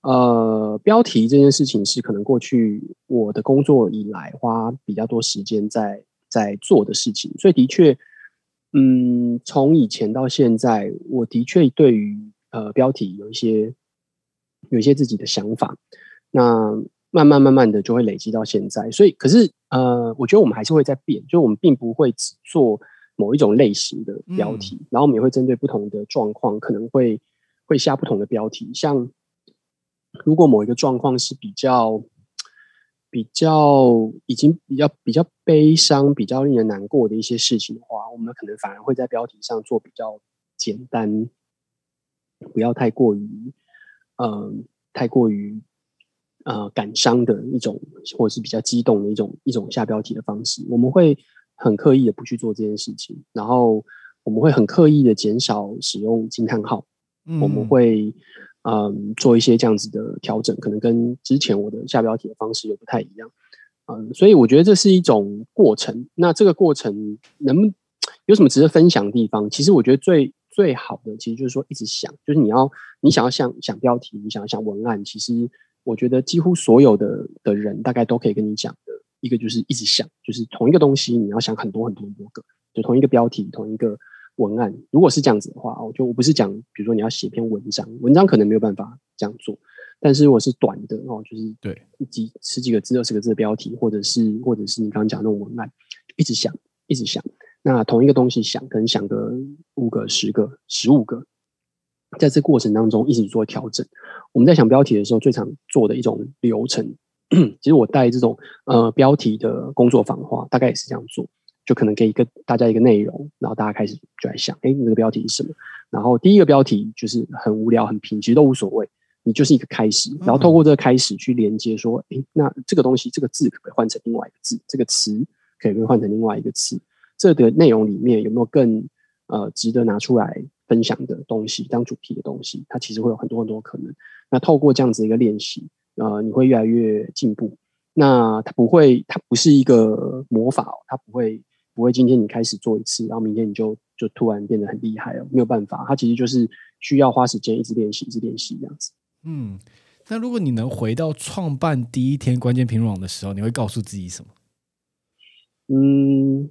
呃，标题这件事情是可能过去我的工作以来花比较多时间在在做的事情，所以的确。嗯，从以前到现在，我的确对于呃标题有一些有一些自己的想法。那慢慢慢慢的就会累积到现在。所以，可是呃，我觉得我们还是会在变，就我们并不会只做某一种类型的标题，嗯、然后我们也会针对不同的状况，可能会会下不同的标题。像如果某一个状况是比较。比较已经比较比较悲伤、比较令人难过的一些事情的话，我们可能反而会在标题上做比较简单，不要太过于嗯、呃、太过于呃感伤的一种，或者是比较激动的一种一种下标题的方式。我们会很刻意的不去做这件事情，然后我们会很刻意的减少使用惊叹号，嗯、我们会。嗯，做一些这样子的调整，可能跟之前我的下标题的方式又不太一样。嗯，所以我觉得这是一种过程。那这个过程能有什么值得分享的地方？其实我觉得最最好的，其实就是说一直想，就是你要你想要想想标题，你想要想文案，其实我觉得几乎所有的的人大概都可以跟你讲的一个就是一直想，就是同一个东西你要想很多很多很多个，就同一个标题，同一个。文案如果是这样子的话，我就我不是讲，比如说你要写篇文章，文章可能没有办法这样做，但是如果是短的哦，就是对几十几个字、二十个字的标题，或者是或者是你刚刚讲的那种文案，一直想，一直想，那同一个东西想，可能想个五个、十个、十五个，在这过程当中一直做调整。我们在想标题的时候，最常做的一种流程，其实我带这种呃标题的工作坊的话，大概也是这样做。就可能给一个大家一个内容，然后大家开始就来想，哎，那个标题是什么？然后第一个标题就是很无聊、很平，其实都无所谓，你就是一个开始，然后透过这个开始去连接，说，哎，那这个东西，这个字可不可以换成另外一个字？这个词可以不可以换成另外一个词？这个内容里面有没有更呃值得拿出来分享的东西，当主题的东西，它其实会有很多很多可能。那透过这样子一个练习，呃，你会越来越进步。那它不会，它不是一个魔法，哦它不会，不会今天你开始做一次，然后明天你就就突然变得很厉害了，没有办法。它其实就是需要花时间，一直练习，一直练习这样子。嗯，那如果你能回到创办第一天关键评论网的时候，你会告诉自己什么？嗯，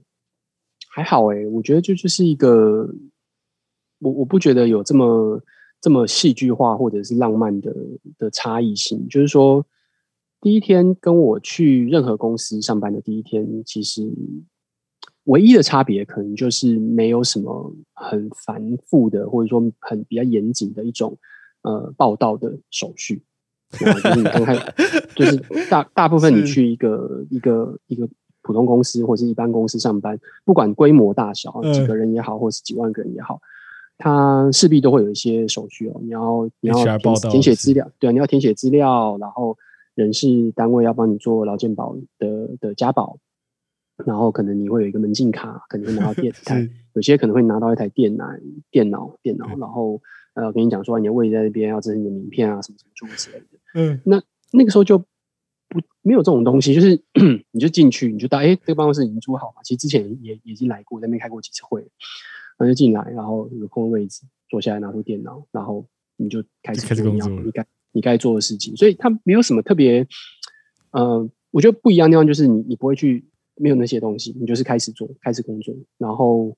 还好哎，我觉得这就是一个，我我不觉得有这么这么戏剧化或者是浪漫的的差异性。就是说，第一天跟我去任何公司上班的第一天，其实唯一的差别可能就是没有什么很繁复的，或者说很比较严谨的一种呃报道的手续。就是你看看，就是大大部分你去一个一个一个。普通公司或者是一般公司上班，不管规模大小，几个人也好，或是几万个人也好，他势必都会有一些手续哦。你要你要填写资料，对，你要填写资料，然后人事单位要帮你做劳健保的的加保，然后可能你会有一个门禁卡，可能会拿到电 台，有些可能会拿到一台电脑、电脑、电脑，然后呃跟你讲说你的位置在那边，要这是你的名片啊什么什么诸如此类的。嗯，那那个时候就。不，没有这种东西，就是 你就进去，你就到，哎，这个办公室已经租好了。其实之前也也已经来过，在那边开过几次会，然后就进来，然后有空的位置坐下来，拿出电脑，然后你就开始做你要你该你该做的事情。所以它没有什么特别，呃，我觉得不一样的地方就是你你不会去没有那些东西，你就是开始做，开始工作，然后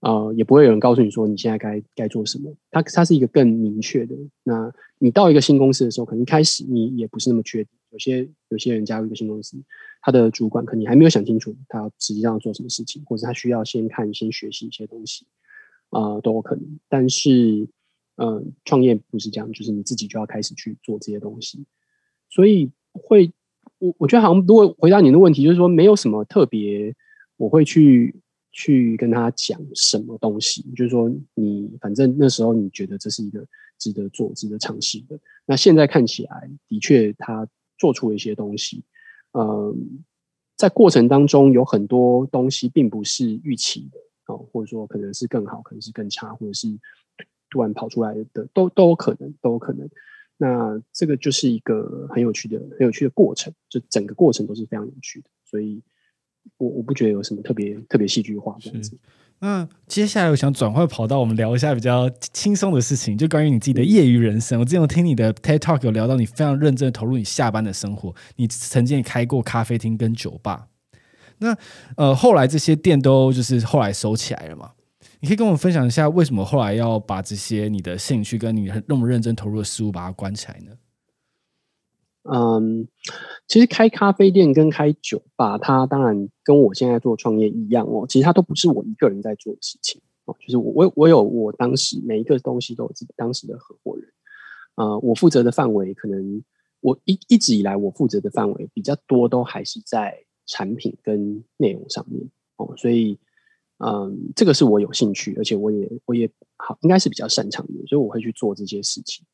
呃也不会有人告诉你说你现在该该做什么。它它是一个更明确的。那你到一个新公司的时候，可能一开始你也不是那么确定。有些有些人加入一个新公司，他的主管可能还没有想清楚，他实际上要做什么事情，或者他需要先看、先学习一些东西，啊、都有可能。但是，嗯、呃，创业不是这样，就是你自己就要开始去做这些东西。所以会，我我觉得好像如果回答你的问题，就是说没有什么特别，我会去去跟他讲什么东西，就是说你反正那时候你觉得这是一个值得做、值得尝试的，那现在看起来的确他。做出了一些东西，嗯，在过程当中有很多东西并不是预期的哦，或者说可能是更好，可能是更差，或者是突然跑出来的，都都有可能，都有可能。那这个就是一个很有趣的、很有趣的过程，就整个过程都是非常有趣的，所以我我不觉得有什么特别特别戏剧化这样子。那接下来我想转换跑道，我们聊一下比较轻松的事情，就关于你自己的业余人生。我之前有听你的 TED Talk 有聊到你非常认真投入你下班的生活，你曾经也开过咖啡厅跟酒吧。那呃后来这些店都就是后来收起来了嘛？你可以跟我们分享一下为什么后来要把这些你的兴趣跟你那么认真投入的事物把它关起来呢？嗯，其实开咖啡店跟开酒吧，它当然跟我现在做创业一样哦。其实它都不是我一个人在做的事情哦，就是我我我有我当时每一个东西都有自己当时的合伙人。呃，我负责的范围可能我一一直以来我负责的范围比较多，都还是在产品跟内容上面哦。所以，嗯，这个是我有兴趣，而且我也我也好应该是比较擅长的，所以我会去做这些事情。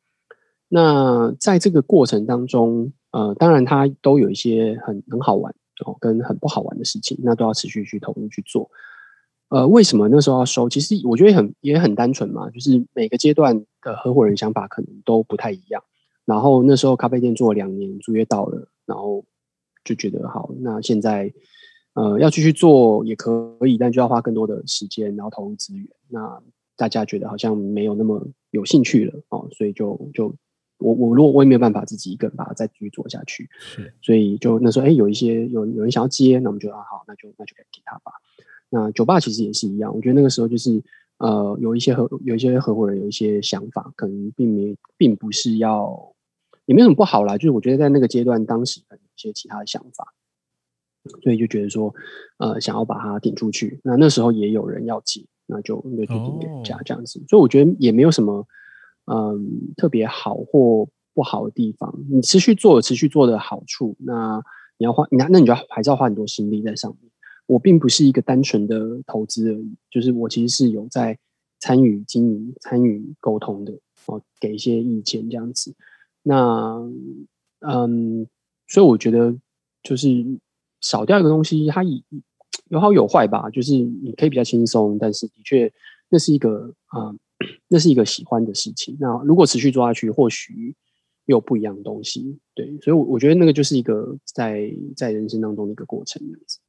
那在这个过程当中，呃，当然它都有一些很很好玩哦，跟很不好玩的事情，那都要持续去投入去做。呃，为什么那时候要收？其实我觉得很也很单纯嘛，就是每个阶段的合伙人想法可能都不太一样。然后那时候咖啡店做了两年，租约到了，然后就觉得好，那现在呃要继续做也可以，但就要花更多的时间，然后投入资源。那大家觉得好像没有那么有兴趣了哦，所以就就。我我如果我也没有办法自己一个人把它再继续做下去，是，所以就那时候哎，有一些有有人想要接，那我们就啊好，那就那就给他吧。那酒吧其实也是一样，我觉得那个时候就是呃有一些合有一些合伙人有一些想法，可能并没并不是要也没什么不好啦，就是我觉得在那个阶段，当时可能有一些其他的想法，所以就觉得说呃想要把它顶出去。那那时候也有人要接，那就就决定给人家这样子。所以我觉得也没有什么。嗯，特别好或不好的地方，你持续做，持续做的好处，那你要花，那那你就还是要花很多心力在上面。我并不是一个单纯的投资而已，就是我其实是有在参与经营、参与沟通的哦，给一些意见这样子。那嗯，所以我觉得就是少掉一个东西，它 有好有坏吧。就是你可以比较轻松，但是的确那是一个啊。那是一个喜欢的事情。那如果持续做下去，或许有不一样的东西。对，所以，我我觉得那个就是一个在在人生当中的一个过程，这样子。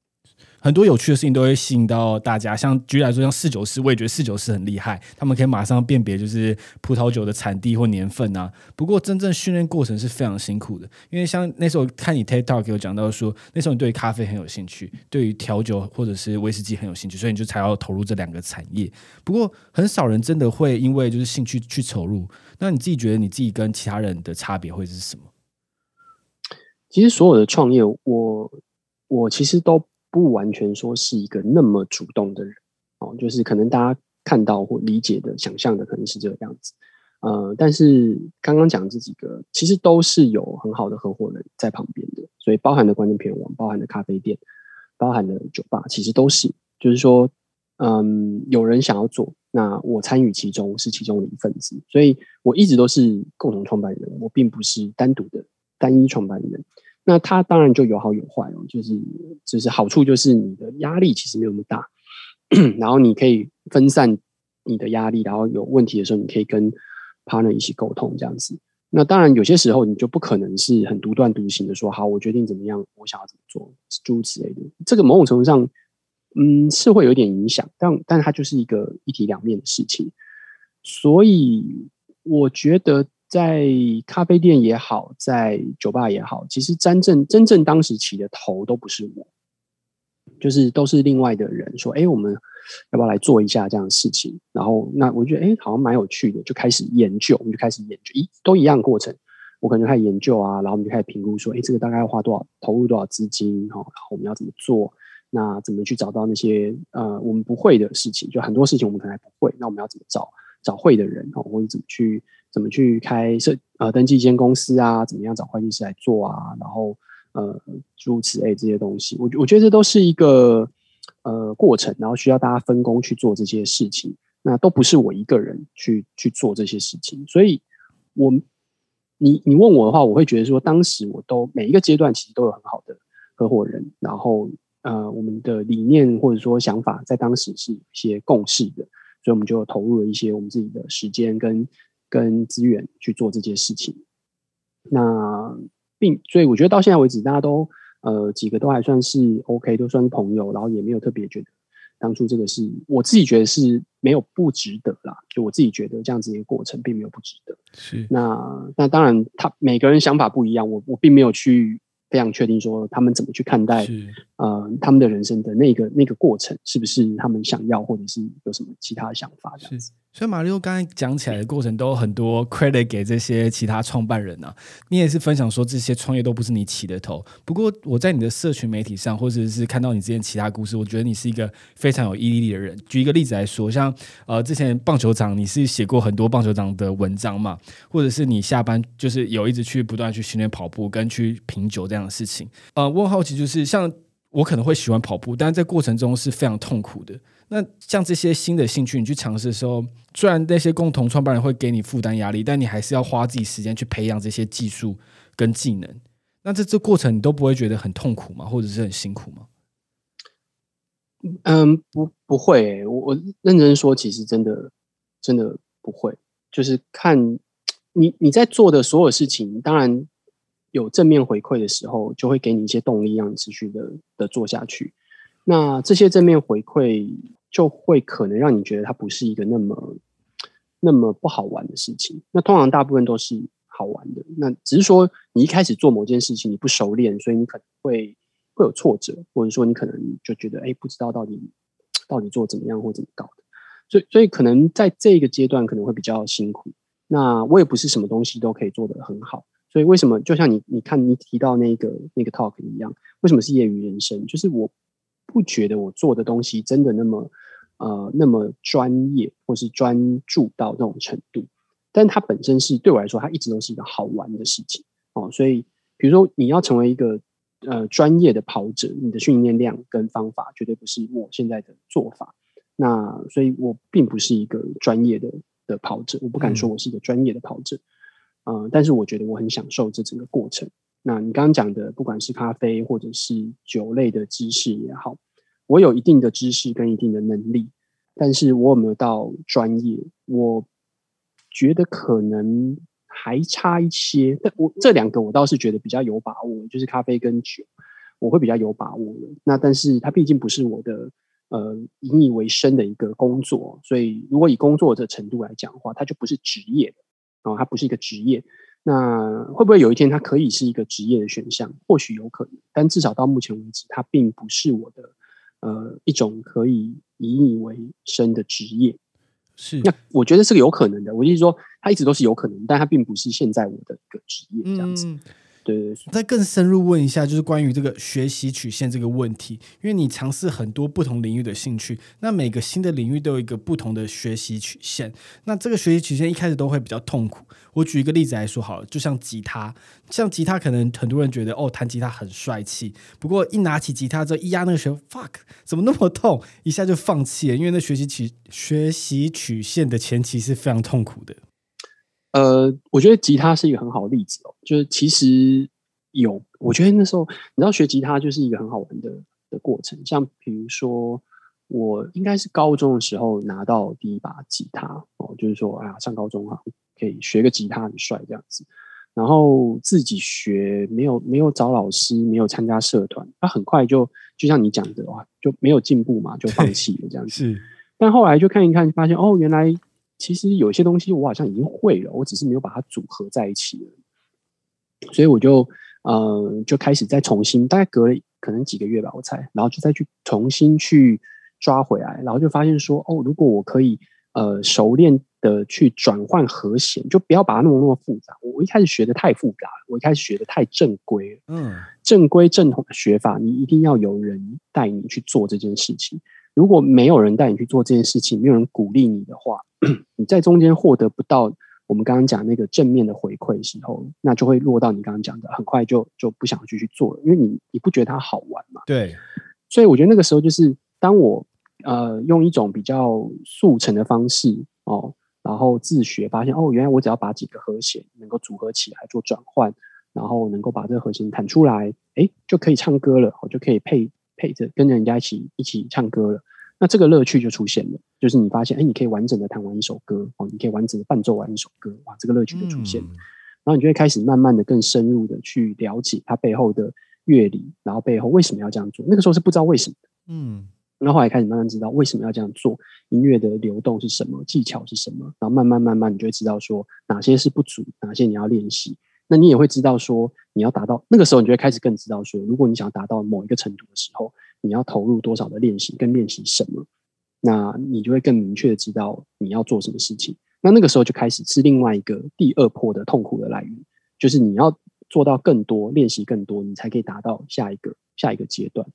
很多有趣的事情都会吸引到大家，像举例来说，像四九师，我也觉得四九师很厉害，他们可以马上辨别就是葡萄酒的产地或年份啊。不过，真正训练过程是非常辛苦的，因为像那时候看你 TikTok 有讲到说，那时候你对于咖啡很有兴趣，对于调酒或者是威士忌很有兴趣，所以你就才要投入这两个产业。不过，很少人真的会因为就是兴趣去投入。那你自己觉得你自己跟其他人的差别会是什么？其实，所有的创业，我我其实都。不完全说是一个那么主动的人。哦，就是可能大家看到或理解的、想象的可能是这个样子，呃，但是刚刚讲这几个其实都是有很好的合伙人在旁边的，所以包含的观念片网、包含的咖啡店、包含的酒吧，其实都是，就是说，嗯，有人想要做，那我参与其中是其中的一份子，所以我一直都是共同创办人，我并不是单独的单一创办人。那它当然就有好有坏哦，就是就是好处就是你的压力其实没有那么大，然后你可以分散你的压力，然后有问题的时候你可以跟 partner 一起沟通这样子。那当然有些时候你就不可能是很独断独行的说好，我决定怎么样，我想要怎么做，诸如此类的。这个某种程度上，嗯，是会有点影响，但但它就是一个一体两面的事情。所以我觉得。在咖啡店也好，在酒吧也好，其实真正真正当时起的头都不是我，就是都是另外的人说：“哎，我们要不要来做一下这样的事情？”然后那我觉得哎，好像蛮有趣的，就开始研究，我们就开始研究，咦都一样过程。我可能开始研究啊，然后我们就开始评估说：“哎，这个大概要花多少，投入多少资金？然后我们要怎么做？那怎么去找到那些呃我们不会的事情？就很多事情我们可能还不会，那我们要怎么找找会的人？哦，或者怎么去？”怎么去开设呃登记一间公司啊？怎么样找会计师来做啊？然后呃诸如此类这些东西，我我觉得这都是一个呃过程，然后需要大家分工去做这些事情。那都不是我一个人去去做这些事情，所以我你你问我的话，我会觉得说，当时我都每一个阶段其实都有很好的合伙人，然后呃我们的理念或者说想法在当时是有一些共识的，所以我们就投入了一些我们自己的时间跟。跟资源去做这件事情，那并所以我觉得到现在为止，大家都呃几个都还算是 OK，都算是朋友，然后也没有特别觉得当初这个是我自己觉得是没有不值得啦，就我自己觉得这样子一个过程并没有不值得。是那那当然，他每个人想法不一样，我我并没有去非常确定说他们怎么去看待呃他们的人生的那个那个过程是不是他们想要，或者是有什么其他的想法这样子。所以马六刚才讲起来的过程都有很多 credit 给这些其他创办人啊，你也是分享说这些创业都不是你起的头。不过我在你的社群媒体上，或者是看到你之前其他故事，我觉得你是一个非常有毅力的人。举一个例子来说，像呃之前棒球场，你是写过很多棒球场的文章嘛，或者是你下班就是有一直去不断去训练跑步跟去品酒这样的事情。呃，我很好奇就是像我可能会喜欢跑步，但是在过程中是非常痛苦的。那像这些新的兴趣，你去尝试的时候，虽然那些共同创办人会给你负担压力，但你还是要花自己时间去培养这些技术跟技能。那这这过程你都不会觉得很痛苦吗？或者是很辛苦吗？嗯，不，不会。我我认真说，其实真的真的不会。就是看你你在做的所有事情，当然有正面回馈的时候，就会给你一些动力，让你持续的的做下去。那这些正面回馈。就会可能让你觉得它不是一个那么那么不好玩的事情。那通常大部分都是好玩的。那只是说你一开始做某件事情你不熟练，所以你可能会会有挫折，或者说你可能就觉得哎，不知道到底到底做怎么样或怎么搞的。所以所以可能在这个阶段可能会比较辛苦。那我也不是什么东西都可以做得很好。所以为什么就像你你看你提到那个那个 talk 一样，为什么是业余人生？就是我。不觉得我做的东西真的那么呃那么专业，或是专注到这种程度，但它本身是对我来说，它一直都是一个好玩的事情哦。所以，比如说你要成为一个呃专业的跑者，你的训练量跟方法绝对不是我现在的做法。那所以我并不是一个专业的的跑者，我不敢说我是一个专业的跑者，嗯、呃，但是我觉得我很享受这整个过程。那你刚刚讲的，不管是咖啡或者是酒类的知识也好，我有一定的知识跟一定的能力，但是我有没有到专业？我觉得可能还差一些。但我这两个我倒是觉得比较有把握，就是咖啡跟酒，我会比较有把握的。那但是它毕竟不是我的呃引以为生的一个工作，所以如果以工作的程度来讲的话，它就不是职业的啊，它不是一个职业。那会不会有一天它可以是一个职业的选项？或许有可能，但至少到目前为止，它并不是我的呃一种可以以你为生的职业。是，那我觉得是个有可能的。我就是说，它一直都是有可能，但它并不是现在我的一个职业这样子。嗯对，对，再更深入问一下，就是关于这个学习曲线这个问题，因为你尝试很多不同领域的兴趣，那每个新的领域都有一个不同的学习曲线。那这个学习曲线一开始都会比较痛苦。我举一个例子来说好了，就像吉他，像吉他可能很多人觉得哦，弹吉他很帅气，不过一拿起吉他之后一压那个弦，fuck，怎么那么痛？一下就放弃了，因为那学习曲学习曲线的前期是非常痛苦的。呃，我觉得吉他是一个很好的例子哦。就是其实有，我觉得那时候你知道学吉他就是一个很好玩的的过程。像比如说，我应该是高中的时候拿到第一把吉他哦，就是说，哎呀，上高中哈，可以学个吉他很帅这样子。然后自己学，没有没有找老师，没有参加社团，他很快就就像你讲的哇，就没有进步嘛，就放弃了这样子。是，但后来就看一看，发现哦，原来。其实有些东西我好像已经会了，我只是没有把它组合在一起了。所以我就呃就开始再重新，大概隔了可能几个月吧，我猜，然后就再去重新去抓回来，然后就发现说，哦，如果我可以呃熟练的去转换和弦，就不要把它弄那么复杂。我一开始学的太复杂了，我一开始学的太正规了。嗯，正规正统的学法，你一定要有人带你去做这件事情。如果没有人带你去做这件事情，没有人鼓励你的话，你在中间获得不到我们刚刚讲那个正面的回馈的时候，那就会落到你刚刚讲的，很快就就不想继续做了，因为你你不觉得它好玩嘛？对。所以我觉得那个时候就是当我呃用一种比较速成的方式哦，然后自学发现哦，原来我只要把几个和弦能够组合起来做转换，然后能够把这个和弦弹出来，哎，就可以唱歌了，我就可以配配着跟人家一起一起唱歌了。那这个乐趣就出现了，就是你发现，哎，你可以完整的弹完一首歌，哦，你可以完整的伴奏完一首歌，哇，这个乐趣就出现了。嗯、然后你就会开始慢慢的更深入的去了解它背后的乐理，然后背后为什么要这样做。那个时候是不知道为什么的，嗯，然后后来开始慢慢知道为什么要这样做，音乐的流动是什么，技巧是什么，然后慢慢慢慢你就会知道说哪些是不足，哪些你要练习。那你也会知道说你要达到那个时候，你就会开始更知道说，如果你想达到某一个程度的时候。你要投入多少的练习，跟练习什么，那你就会更明确的知道你要做什么事情。那那个时候就开始是另外一个第二波的痛苦的来源，就是你要做到更多，练习更多，你才可以达到下一个下一个阶段。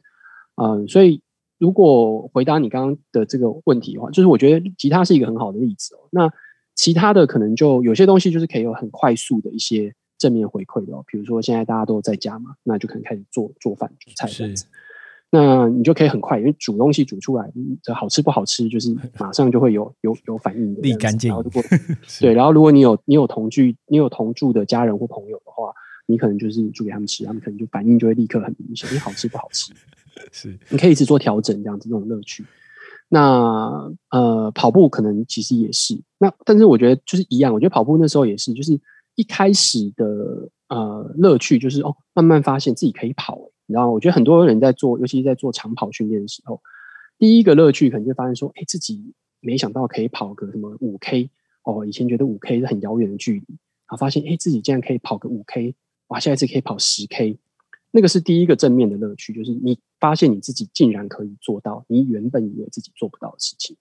嗯，所以如果回答你刚刚的这个问题的话，就是我觉得吉他是一个很好的例子哦。那其他的可能就有些东西就是可以有很快速的一些正面回馈的哦，比如说现在大家都在家嘛，那就可能开始做做饭煮菜这样子。那你就可以很快，因为煮东西煮出来，这好吃不好吃，就是 马上就会有有有反应的，立竿见影。然后如果 对，然后如果你有你有同居、你有同住的家人或朋友的话，你可能就是煮给他们吃，他们可能就反应就会立刻很明显，你好吃不好吃？是，你可以一直做调整，这样子这种乐趣。那呃，跑步可能其实也是，那但是我觉得就是一样，我觉得跑步那时候也是，就是一开始的呃乐趣就是哦，慢慢发现自己可以跑。然后我觉得很多人在做，尤其是在做长跑训练的时候，第一个乐趣可能就发现说，哎，自己没想到可以跑个什么五 K 哦，以前觉得五 K 是很遥远的距离，然后发现哎，自己竟然可以跑个五 K，哇，下一次可以跑十 K，那个是第一个正面的乐趣，就是你发现你自己竟然可以做到你原本以为自己做不到的事情。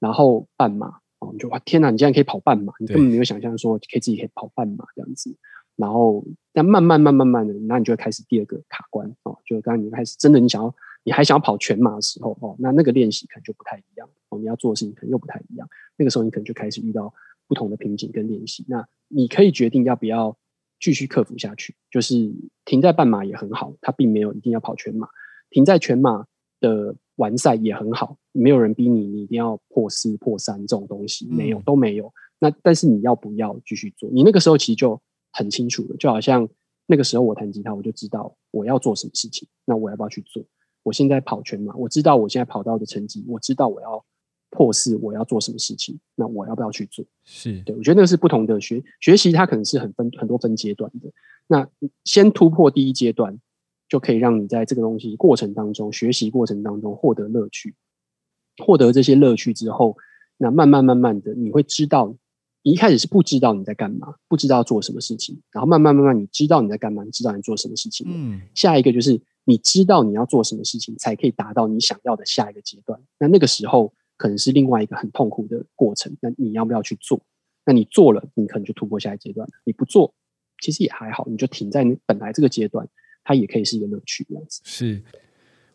然后半马哦，你就哇天哪，你竟然可以跑半马，你根本没有想象说可以自己可以跑半马这样子。然后，但慢慢、慢、慢慢的，那你就会开始第二个卡关哦。就刚刚你开始真的，你想要，你还想要跑全马的时候哦，那那个练习可能就不太一样哦。你要做的事情可能又不太一样。那个时候，你可能就开始遇到不同的瓶颈跟练习。那你可以决定要不要继续克服下去。就是停在半马也很好，它并没有一定要跑全马。停在全马的完赛也很好，没有人逼你，你一定要破四、破三这种东西没有，都没有。那但是你要不要继续做？你那个时候其实就。很清楚了，就好像那个时候我弹吉他，我就知道我要做什么事情。那我要不要去做？我现在跑圈嘛，我知道我现在跑到的成绩，我知道我要破四我要做什么事情，那我要不要去做？是对，我觉得那个是不同的学学习，它可能是很分很多分阶段的。那先突破第一阶段，就可以让你在这个东西过程当中，学习过程当中获得乐趣。获得这些乐趣之后，那慢慢慢慢的，你会知道，你一开始是不知道你在干嘛，不知道做什么事情，然后慢慢慢慢你知道你在干嘛，你知道你做什么事情。嗯，下一个就是你知道你要做什么事情，才可以达到你想要的下一个阶段。那那个时候可能是另外一个很痛苦的过程。那你要不要去做？那你做了，你可能就突破下一阶段；你不做，其实也还好，你就停在你本来这个阶段，它也可以是一个乐趣这样子。是。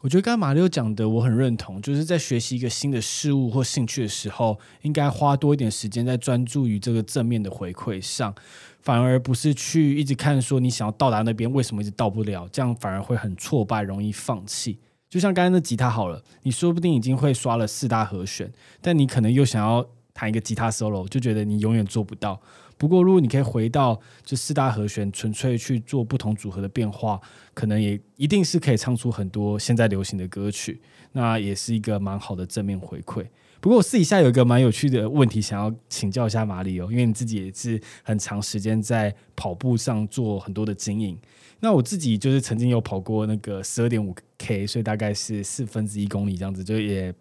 我觉得刚刚马六讲的我很认同，就是在学习一个新的事物或兴趣的时候，应该花多一点时间在专注于这个正面的回馈上，反而不是去一直看说你想要到达那边为什么一直到不了，这样反而会很挫败，容易放弃。就像刚才那吉他好了，你说不定已经会刷了四大和弦，但你可能又想要弹一个吉他 solo，就觉得你永远做不到。不过，如果你可以回到这四大和弦，纯粹去做不同组合的变化，可能也一定是可以唱出很多现在流行的歌曲。那也是一个蛮好的正面回馈。不过，我私底下有一个蛮有趣的问题，想要请教一下马里欧，因为你自己也是很长时间在跑步上做很多的经营。那我自己就是曾经有跑过那个十二点五 K，所以大概是四分之一公里这样子，就也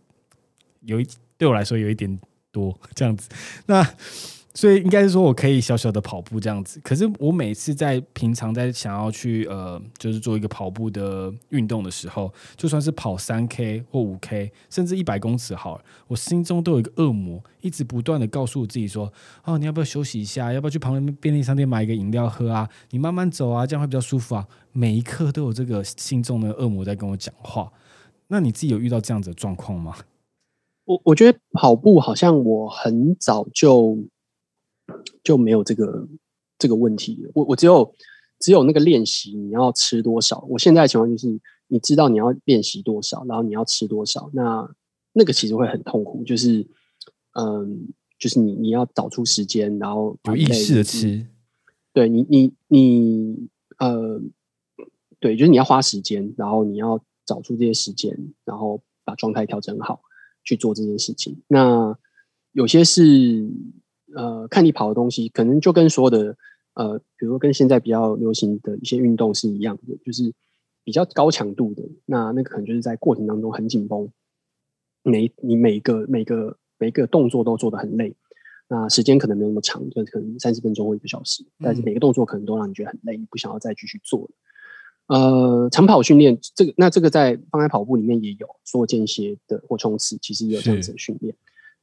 有一对我来说有一点多这样子。那所以应该是说，我可以小小的跑步这样子。可是我每次在平常在想要去呃，就是做一个跑步的运动的时候，就算是跑三 K 或五 K，甚至一百公尺好，我心中都有一个恶魔，一直不断的告诉我自己说：哦，你要不要休息一下？要不要去旁边便利商店买一个饮料喝啊？你慢慢走啊，这样会比较舒服啊。每一刻都有这个心中的恶魔在跟我讲话。那你自己有遇到这样子的状况吗？我我觉得跑步好像我很早就。就没有这个这个问题。我我只有只有那个练习，你要吃多少？我现在的情况就是，你知道你要练习多少，然后你要吃多少。那那个其实会很痛苦，就是嗯，就是你你要找出时间，然后有意识的吃。对你你你呃，对，就是你要花时间，然后你要找出这些时间，然后把状态调整好去做这件事情。那有些是。呃，看你跑的东西，可能就跟所有的呃，比如说跟现在比较流行的一些运动是一样的，就是比较高强度的。那那个可能就是在过程当中很紧绷，每你每个每个每个动作都做得很累。那时间可能没有那么长，就可能三十分钟或一个小时，但是每个动作可能都让你觉得很累，你不想要再继续做了。呃，长跑训练这个，那这个在放在跑步里面也有，做间歇的或冲刺，其实也有这样子的训练。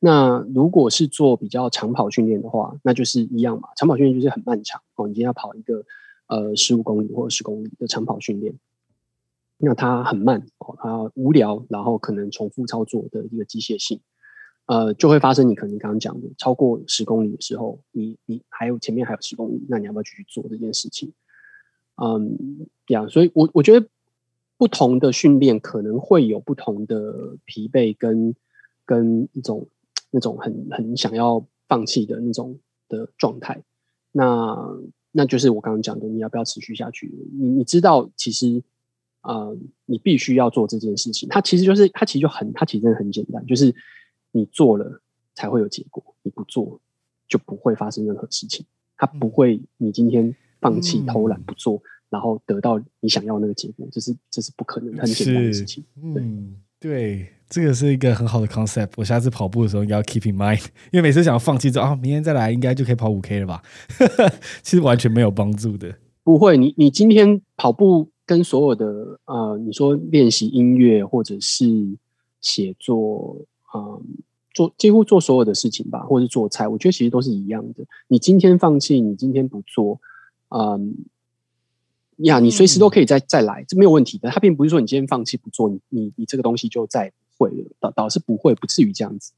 那如果是做比较长跑训练的话，那就是一样嘛。长跑训练就是很漫长哦，你今天要跑一个呃十五公里或者十公里的长跑训练，那它很慢哦，它无聊，然后可能重复操作的一个机械性，呃，就会发生你可能刚刚讲的超过十公里的时候，你你还有前面还有十公里，那你要不要继续做这件事情？嗯，这样，所以我我觉得不同的训练可能会有不同的疲惫跟跟一种。那种很很想要放弃的那种的状态，那那就是我刚刚讲的，你要不要持续下去？你你知道，其实啊、呃，你必须要做这件事情。它其实就是，它其实就很，它其实真的很简单，就是你做了才会有结果，你不做就不会发生任何事情。它不会，你今天放弃、偷懒不做，然后得到你想要那个结果，这是这是不可能，很简单的事情。对。嗯对，这个是一个很好的 concept。我下次跑步的时候应该要 keep in mind，因为每次想要放弃之后啊，明天再来应该就可以跑五 K 了吧？其实完全没有帮助的。不会，你你今天跑步跟所有的呃，你说练习音乐或者是写作啊、呃，做几乎做所有的事情吧，或者是做菜，我觉得其实都是一样的。你今天放弃，你今天不做，嗯、呃。呀，你随时都可以再再来，这没有问题的。它并不是说你今天放弃不做，你你你这个东西就再不会了，导导是不会，不至于这样子。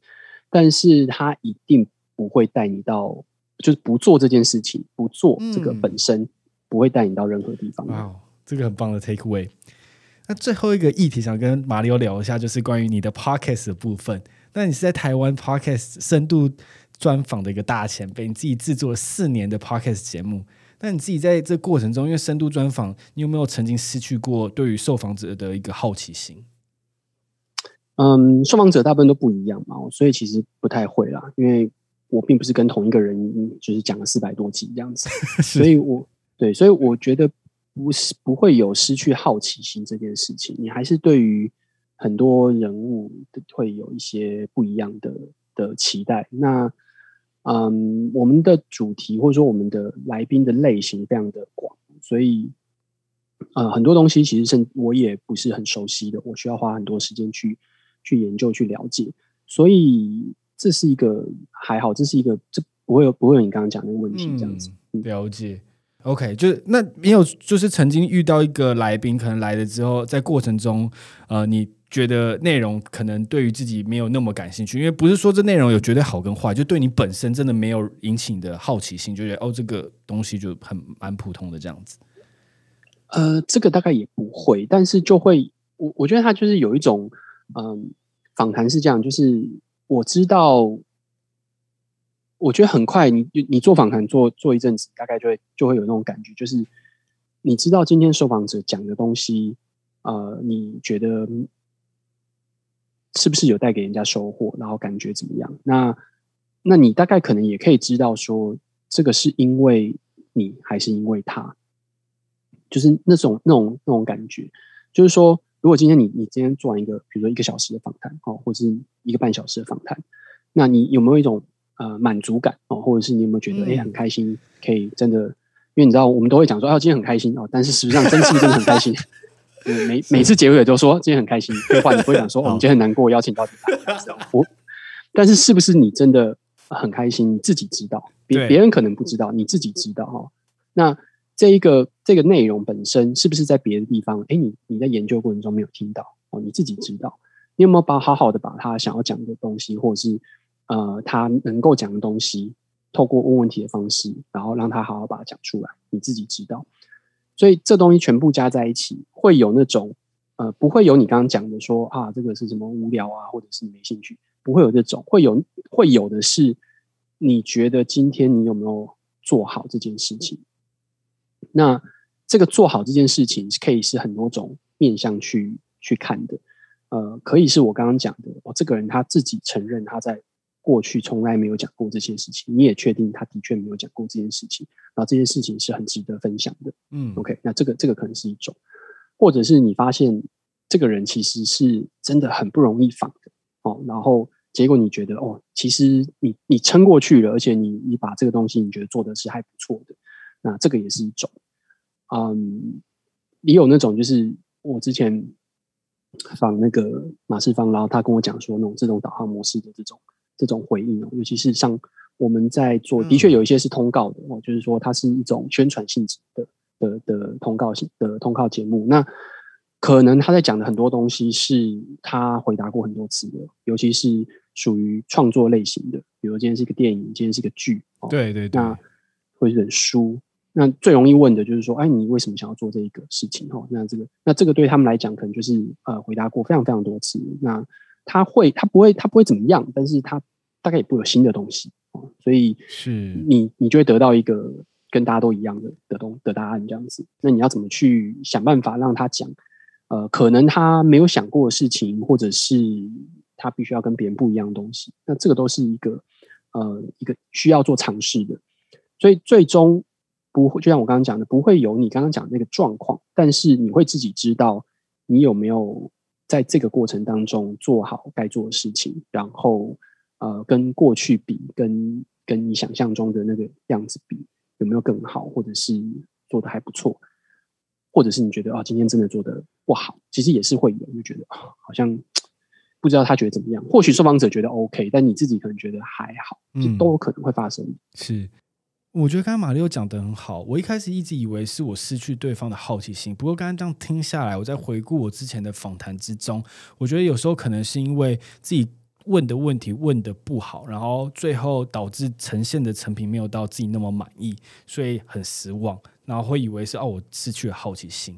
但是他一定不会带你到，就是不做这件事情，不做这个本身不会带你到任何地方。哇，这个很棒的 take away。那最后一个议题想跟马里奥聊一下，就是关于你的 podcast 的部分。那你是在台湾 podcast 深度专访的一个大前辈，你自己制作了四年的 podcast 节目。那你自己在这过程中，因为深度专访，你有没有曾经失去过对于受访者的一个好奇心？嗯，受访者大部分都不一样嘛，所以其实不太会啦，因为我并不是跟同一个人就是讲了四百多集这样子，所以我对，所以我觉得不是不会有失去好奇心这件事情，你还是对于很多人物会有一些不一样的的期待。那嗯，我们的主题或者说我们的来宾的类型非常的广，所以呃很多东西其实是我也不是很熟悉的，我需要花很多时间去。去研究、去了解，所以这是一个还好，这是一个这不会有不会有你刚刚讲的那个问题这样子。嗯、了解，OK，就是那没有，就是曾经遇到一个来宾，可能来了之后，在过程中，呃，你觉得内容可能对于自己没有那么感兴趣，因为不是说这内容有绝对好跟坏，就对你本身真的没有引起你的好奇心，就觉得哦，这个东西就很蛮普通的这样子。呃，这个大概也不会，但是就会，我我觉得他就是有一种。嗯，访谈是这样，就是我知道，我觉得很快你，你做访谈做做一阵子，大概就会就会有那种感觉，就是你知道今天受访者讲的东西，呃，你觉得是不是有带给人家收获，然后感觉怎么样？那那你大概可能也可以知道说，这个是因为你还是因为他，就是那种那种那种感觉，就是说。如果今天你你今天做完一个，比如说一个小时的访谈哦，或者是一个半小时的访谈，那你有没有一种呃满足感？哦，或者是你有没有觉得哎、嗯。欸、很开心，可以真的，因为你知道我们都会讲说啊今天很开心哦，但是实际上真是真的很开心。每每次结尾都说今天很开心，对话你不会讲说我们今天很难过，邀请到你来，我，但是是不是你真的很开心，你自己知道，别别人可能不知道，你自己知道哈、哦，那。这一个这个内容本身是不是在别的地方？哎，你你在研究过程中没有听到哦？你自己知道，你有没有把好好的把他想要讲的东西，或者是呃他能够讲的东西，透过问问题的方式，然后让他好好把它讲出来？你自己知道，所以这东西全部加在一起，会有那种呃不会有你刚刚讲的说啊这个是什么无聊啊，或者是没兴趣，不会有这种，会有会有的是你觉得今天你有没有做好这件事情？那这个做好这件事情是，可以是很多种面向去去看的，呃，可以是我刚刚讲的，哦，这个人他自己承认他在过去从来没有讲过这些事情，你也确定他的确没有讲过这件事情，然后这件事情是很值得分享的，嗯，OK，那这个这个可能是一种，或者是你发现这个人其实是真的很不容易仿的，哦，然后结果你觉得哦，其实你你撑过去了，而且你你把这个东西你觉得做的是还不错的，那这个也是一种。嗯，也有那种，就是我之前访那个马世芳，然后他跟我讲说，那种自动导航模式的这种这种回应哦，尤其是像我们在做，的确有一些是通告的哦，就是说它是一种宣传性质的的的通告性的通告节目。那可能他在讲的很多东西是他回答过很多次的，尤其是属于创作类型的，比如今天是一个电影，今天是一个剧，对对对，那或者书。那最容易问的就是说，哎，你为什么想要做这一个事情？哦，那这个，那这个对他们来讲，可能就是呃，回答过非常非常多次。那他会，他不会，他不会怎么样，但是他大概也不会有新的东西。所以是你，你就会得到一个跟大家都一样的的东的答案这样子。那你要怎么去想办法让他讲？呃，可能他没有想过的事情，或者是他必须要跟别人不一样的东西。那这个都是一个呃一个需要做尝试的。所以最终。不会，就像我刚刚讲的，不会有你刚刚讲的那个状况，但是你会自己知道你有没有在这个过程当中做好该做的事情，然后呃，跟过去比，跟跟你想象中的那个样子比，有没有更好，或者是做的还不错，或者是你觉得啊，今天真的做的不好，其实也是会有，就觉得好像不知道他觉得怎么样，或许受访者觉得 OK，但你自己可能觉得还好，就都有可能会发生，嗯、是。我觉得刚刚马六讲得很好。我一开始一直以为是我失去对方的好奇心，不过刚刚这样听下来，我在回顾我之前的访谈之中，我觉得有时候可能是因为自己问的问题问得不好，然后最后导致呈现的成品没有到自己那么满意，所以很失望，然后会以为是哦，我失去了好奇心，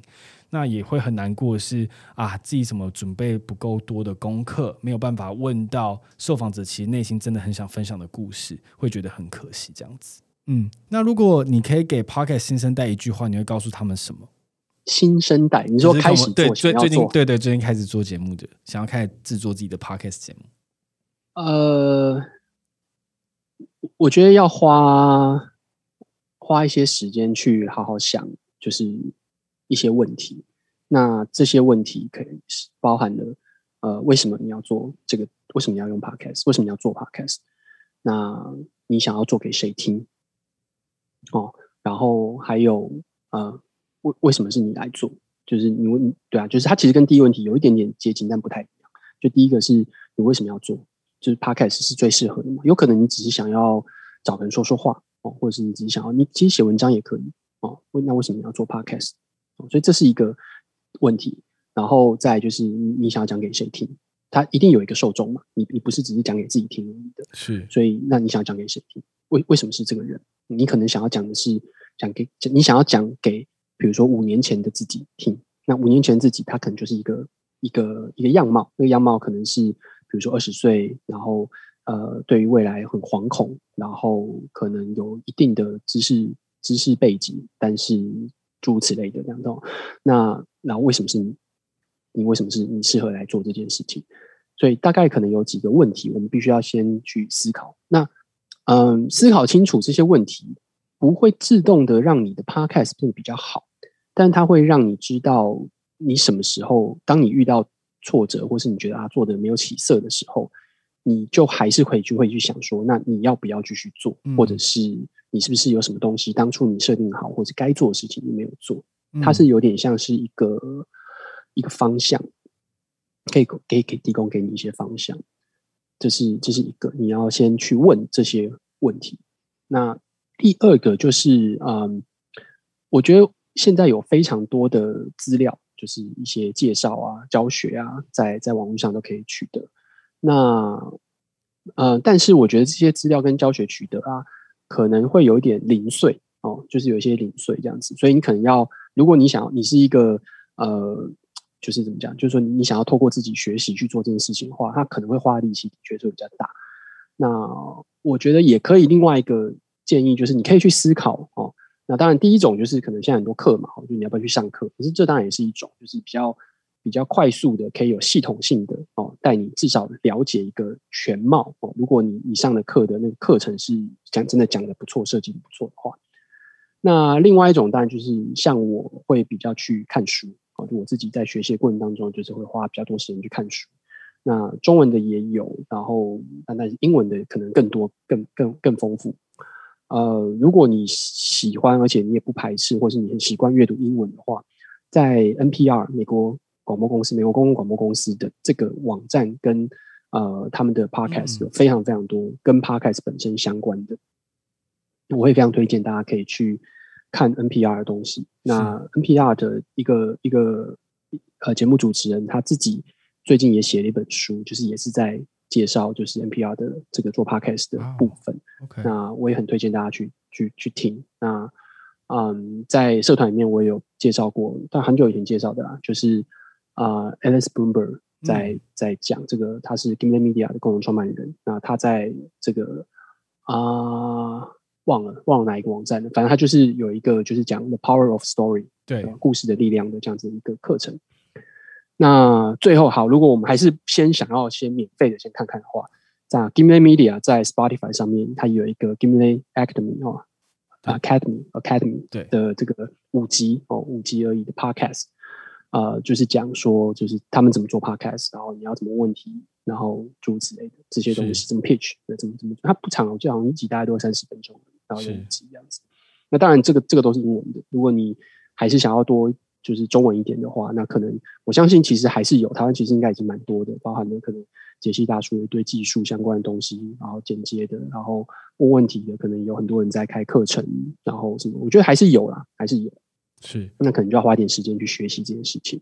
那也会很难过是啊，自己怎么准备不够多的功课，没有办法问到受访者其实内心真的很想分享的故事，会觉得很可惜这样子。嗯，那如果你可以给 Podcast 新生代一句话，你会告诉他们什么？新生代，你说开始做，对，最最近对对，最近开始做节目的，想要开始制作自己的 podcast 节目。呃，我觉得要花花一些时间去好好想，就是一些问题。那这些问题可以是包含了，呃，为什么你要做这个？为什么你要用 podcast？为什么你要做 podcast？那你想要做给谁听？哦，然后还有呃。为为什么是你来做？就是你问，对啊，就是它其实跟第一个问题有一点点接近，但不太一样。就第一个是你为什么要做？就是 Podcast 是最适合的嘛？有可能你只是想要找人说说话哦，或者是你只是想要你其实写文章也可以哦。那为什么你要做 Podcast？哦，所以这是一个问题。然后再就是你你想要讲给谁听？他一定有一个受众嘛？你你不是只是讲给自己听的，是。所以那你想要讲给谁听？为为什么是这个人？你可能想要讲的是讲给你想要讲给。比如说五年前的自己听，那五年前自己他可能就是一个一个一个样貌，那个样貌可能是比如说二十岁，然后呃对于未来很惶恐，然后可能有一定的知识知识背景，但是诸如此类的这样子。那那为什么是你？你为什么是你适合来做这件事情？所以大概可能有几个问题，我们必须要先去思考。那嗯，思考清楚这些问题，不会自动的让你的 podcast 变得比较好。但它会让你知道，你什么时候，当你遇到挫折，或是你觉得啊做的没有起色的时候，你就还是可以去会去想说，那你要不要继续做，或者是你是不是有什么东西当初你设定好或者该做的事情你没有做？它是有点像是一个一个方向，可以给给提供给你一些方向。这是这是一个你要先去问这些问题。那第二个就是，嗯，我觉得。现在有非常多的资料，就是一些介绍啊、教学啊，在在网络上都可以取得。那呃，但是我觉得这些资料跟教学取得啊，可能会有一点零碎哦，就是有一些零碎这样子。所以你可能要，如果你想要，你是一个呃，就是怎么讲，就是说你想要透过自己学习去做这件事情的话，它可能会花的力气的确是比较大。那我觉得也可以，另外一个建议就是，你可以去思考哦。那当然，第一种就是可能现在很多课嘛，就你要不要去上课？可是这当然也是一种，就是比较比较快速的，可以有系统性的哦，带你至少了解一个全貌哦。如果你你上的课的那个课程是讲真的讲的不错，设计的不错的话，那另外一种当然就是像我会比较去看书啊，就我自己在学习过程当中，就是会花比较多时间去看书。那中文的也有，然后但是英文的可能更多、更更更丰富。呃，如果你喜欢，而且你也不排斥，或是你很习惯阅读英文的话，在 NPR 美国广播公司、美国公共广播公司的这个网站跟呃他们的 Podcast 有非常非常多跟 Podcast 本身相关的，我会非常推荐大家可以去看 NPR 的东西。那 NPR 的一个一个呃节目主持人他自己最近也写了一本书，就是也是在。介绍就是 NPR 的这个做 Podcast 的部分，oh, okay. 那我也很推荐大家去去去听。那嗯，在社团里面我也有介绍过，但很久以前介绍的啦，就是啊、呃、Alex Blumberg 在、嗯、在讲这个，他是 Gimlet Media 的共同创办人。那他在这个啊、呃、忘了忘了哪一个网站了，反正他就是有一个就是讲 The Power of Story 对、呃、故事的力量的这样子一个课程。那最后好，如果我们还是先想要先免费的先看看的话，在 Gimlet Media 在 Spotify 上面，它有一个 Gimlet Academy 哦，Academy Academy 对。的这个五集哦，五集而已的 Podcast，呃，就是讲说就是他们怎么做 Podcast，然后你要怎么问题，然后诸如此类的这些东西，怎么 pitch，怎么怎么，它不长，我记得好像一集大概都要三十分钟，然后有五集这样子。那当然这个这个都是英文的，如果你还是想要多。就是中文一点的话，那可能我相信其实还是有台湾，其实应该已经蛮多的，包含了可能解析大叔一堆技术相关的东西，然后剪接的，然后问问题的，可能有很多人在开课程，然后什么，我觉得还是有啦，还是有，是那可能就要花点时间去学习这件事情。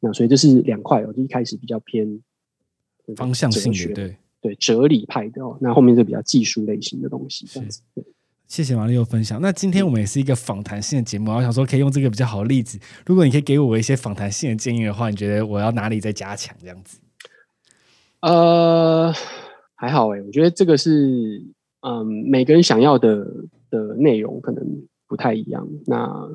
那所以这是两块哦，就一开始比较偏方向性的，对对，哲理派的哦，那后面就比较技术类型的东西，这样子。谢谢马力欧分享。那今天我们也是一个访谈性的节目，我想说可以用这个比较好的例子。如果你可以给我一些访谈性的建议的话，你觉得我要哪里再加强？这样子？呃，还好哎，我觉得这个是嗯，每个人想要的的内容可能不太一样。那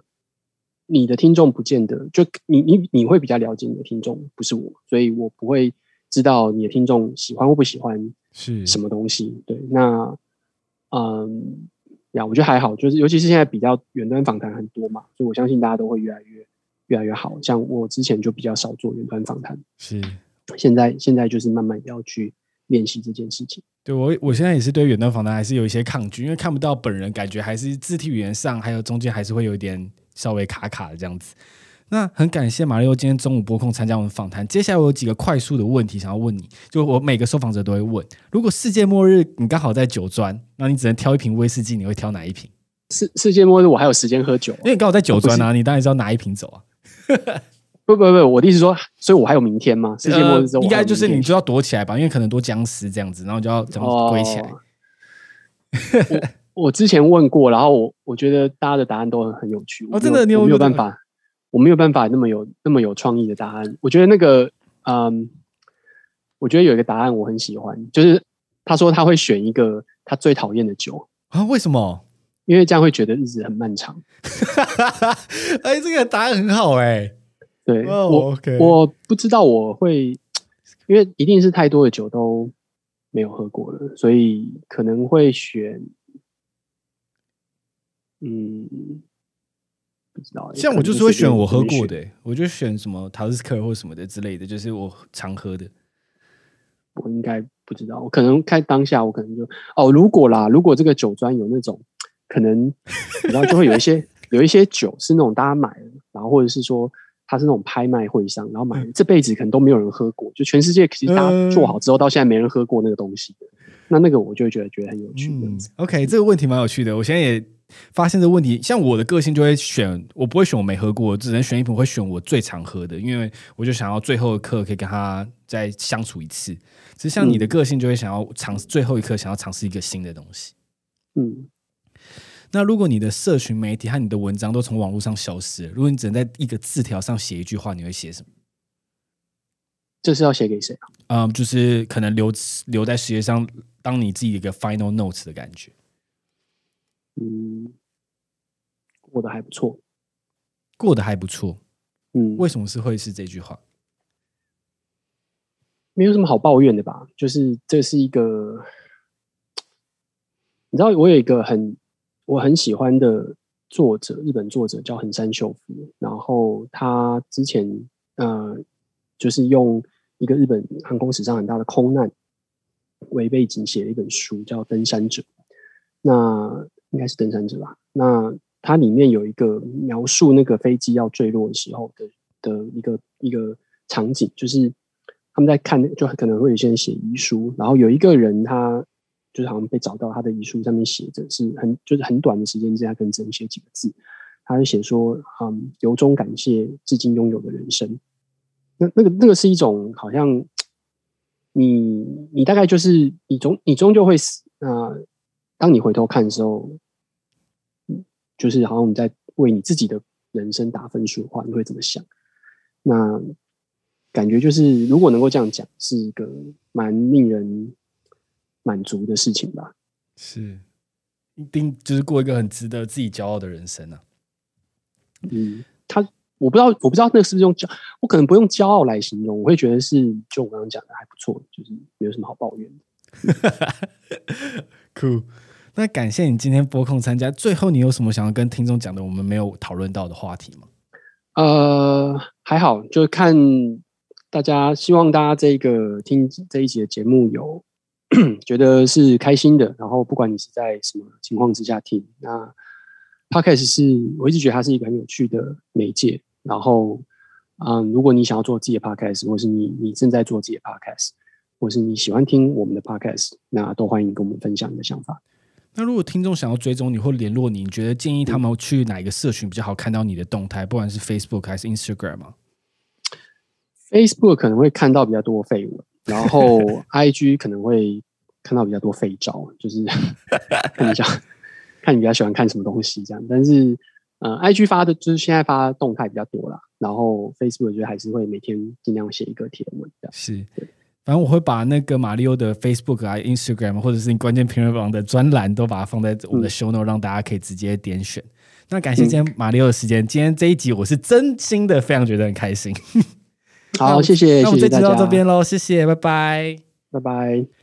你的听众不见得就你你你会比较了解你的听众，不是我，所以我不会知道你的听众喜欢或不喜欢是什么东西。对，那嗯呀，我觉得还好，就是尤其是现在比较远端访谈很多嘛，所以我相信大家都会越来越越来越好。像我之前就比较少做远端访谈，是现在现在就是慢慢要去练习这件事情。对我，我现在也是对远端访谈还是有一些抗拒，因为看不到本人，感觉还是肢体语言上，还有中间还是会有一点稍微卡卡的这样子。那很感谢马力欧今天中午拨空参加我们访谈。接下来我有几个快速的问题想要问你，就我每个受访者都会问：如果世界末日你刚好在酒庄，那你只能挑一瓶威士忌，你会挑哪一瓶？世世界末日我还有时间喝酒，因为你刚好在酒庄啊，你当然知道拿一瓶走啊。不不不，我的意思说，所以我还有明天吗？世界末日之后、呃、应该就是你就要躲起来吧，因为可能多僵尸这样子，然后就要这样归起来。我之前问过，然后我我觉得大家的答案都很很有趣。哦，真的，你有没有办法？我没有办法那么有那么有创意的答案。我觉得那个，嗯，我觉得有一个答案我很喜欢，就是他说他会选一个他最讨厌的酒啊？为什么？因为这样会觉得日子很漫长。哎，这个答案很好哎、欸。对，oh, okay. 我我不知道我会，因为一定是太多的酒都没有喝过了，所以可能会选，嗯，不知道。像我就是会选我喝过的、欸，我就选什么塔斯克或什么的之类的，就是我常喝的。我应该不知道，我可能看当下，我可能就哦，如果啦，如果这个酒庄有那种可能，然后就会有一些有一些酒是那种大家买了，然后或者是说。它是那种拍卖会上，然后买这辈子可能都没有人喝过，就全世界其实大家做好之后，到现在没人喝过那个东西。那那个我就会觉得觉得很有趣。嗯，OK，这个问题蛮有趣的。我现在也发现这个问题，像我的个性就会选，我不会选我没喝过，只能选一瓶会选我最常喝的，因为我就想要最后一刻可以跟他再相处一次。其实像你的个性就会想要尝试最后一刻想要尝试一个新的东西。嗯。那如果你的社群媒体和你的文章都从网络上消失了，如果你只能在一个字条上写一句话，你会写什么？这是要写给谁啊？嗯，就是可能留留在世界上，当你自己的一个 final notes 的感觉。嗯，过得还不错，过得还不错。嗯，为什么是会是这句话？没有什么好抱怨的吧？就是这是一个，你知道，我有一个很。我很喜欢的作者，日本作者叫横山秀夫。然后他之前呃，就是用一个日本航空史上很大的空难为背景写了一本书，叫《登山者》。那应该是登山者吧？那它里面有一个描述那个飞机要坠落的时候的的一个一个场景，就是他们在看，就可能会有些人写遗书，然后有一个人他。就是好像被找到，他的遗书上面写着是很就是很短的时间之下，可能只能写几个字。他就写说：“嗯，由衷感谢至今拥有的人生。”那那个那个是一种好像你你大概就是你终你终究会死。那当你回头看的时候，就是好像你在为你自己的人生打分数的话，你会怎么想？那感觉就是如果能够这样讲，是一个蛮令人。满足的事情吧，是一定就是过一个很值得自己骄傲的人生啊。嗯，他我不知道，我不知道那个是不是用骄，我可能不用骄傲来形容，我会觉得是就我刚刚讲的还不错，就是没有什么好抱怨的。酷，那感谢你今天播控参加。最后，你有什么想要跟听众讲的？我们没有讨论到的话题吗？呃，还好，就看大家，希望大家这个听这一集的节目有。觉得是开心的，然后不管你是在什么情况之下听，那 Podcast 是我一直觉得它是一个很有趣的媒介。然后，嗯，如果你想要做自己的 Podcast，或是你你正在做自己的 Podcast，或是你喜欢听我们的 Podcast，那都欢迎跟我们分享你的想法。那如果听众想要追踪你或联络你，你觉得建议他们去哪一个社群比较好看到你的动态？不管是 Facebook 还是 Instagram 吗？Facebook 可能会看到比较多废文。然后，IG 可能会看到比较多废照，就是 看一下，看你比较喜欢看什么东西这样。但是，呃，IG 发的就是现在发动态比较多啦。然后，Facebook 我觉得还是会每天尽量写一个贴文这样。是，反正我会把那个马里奥的 Facebook 啊、Instagram 或者是你关键评论网的专栏都把它放在我们的 Show Note，让大家可以直接点选。那感谢今天马里奥的时间，嗯、今天这一集我是真心的非常觉得很开心。好，谢谢，那我们这集到这边喽，谢谢，拜拜，拜拜。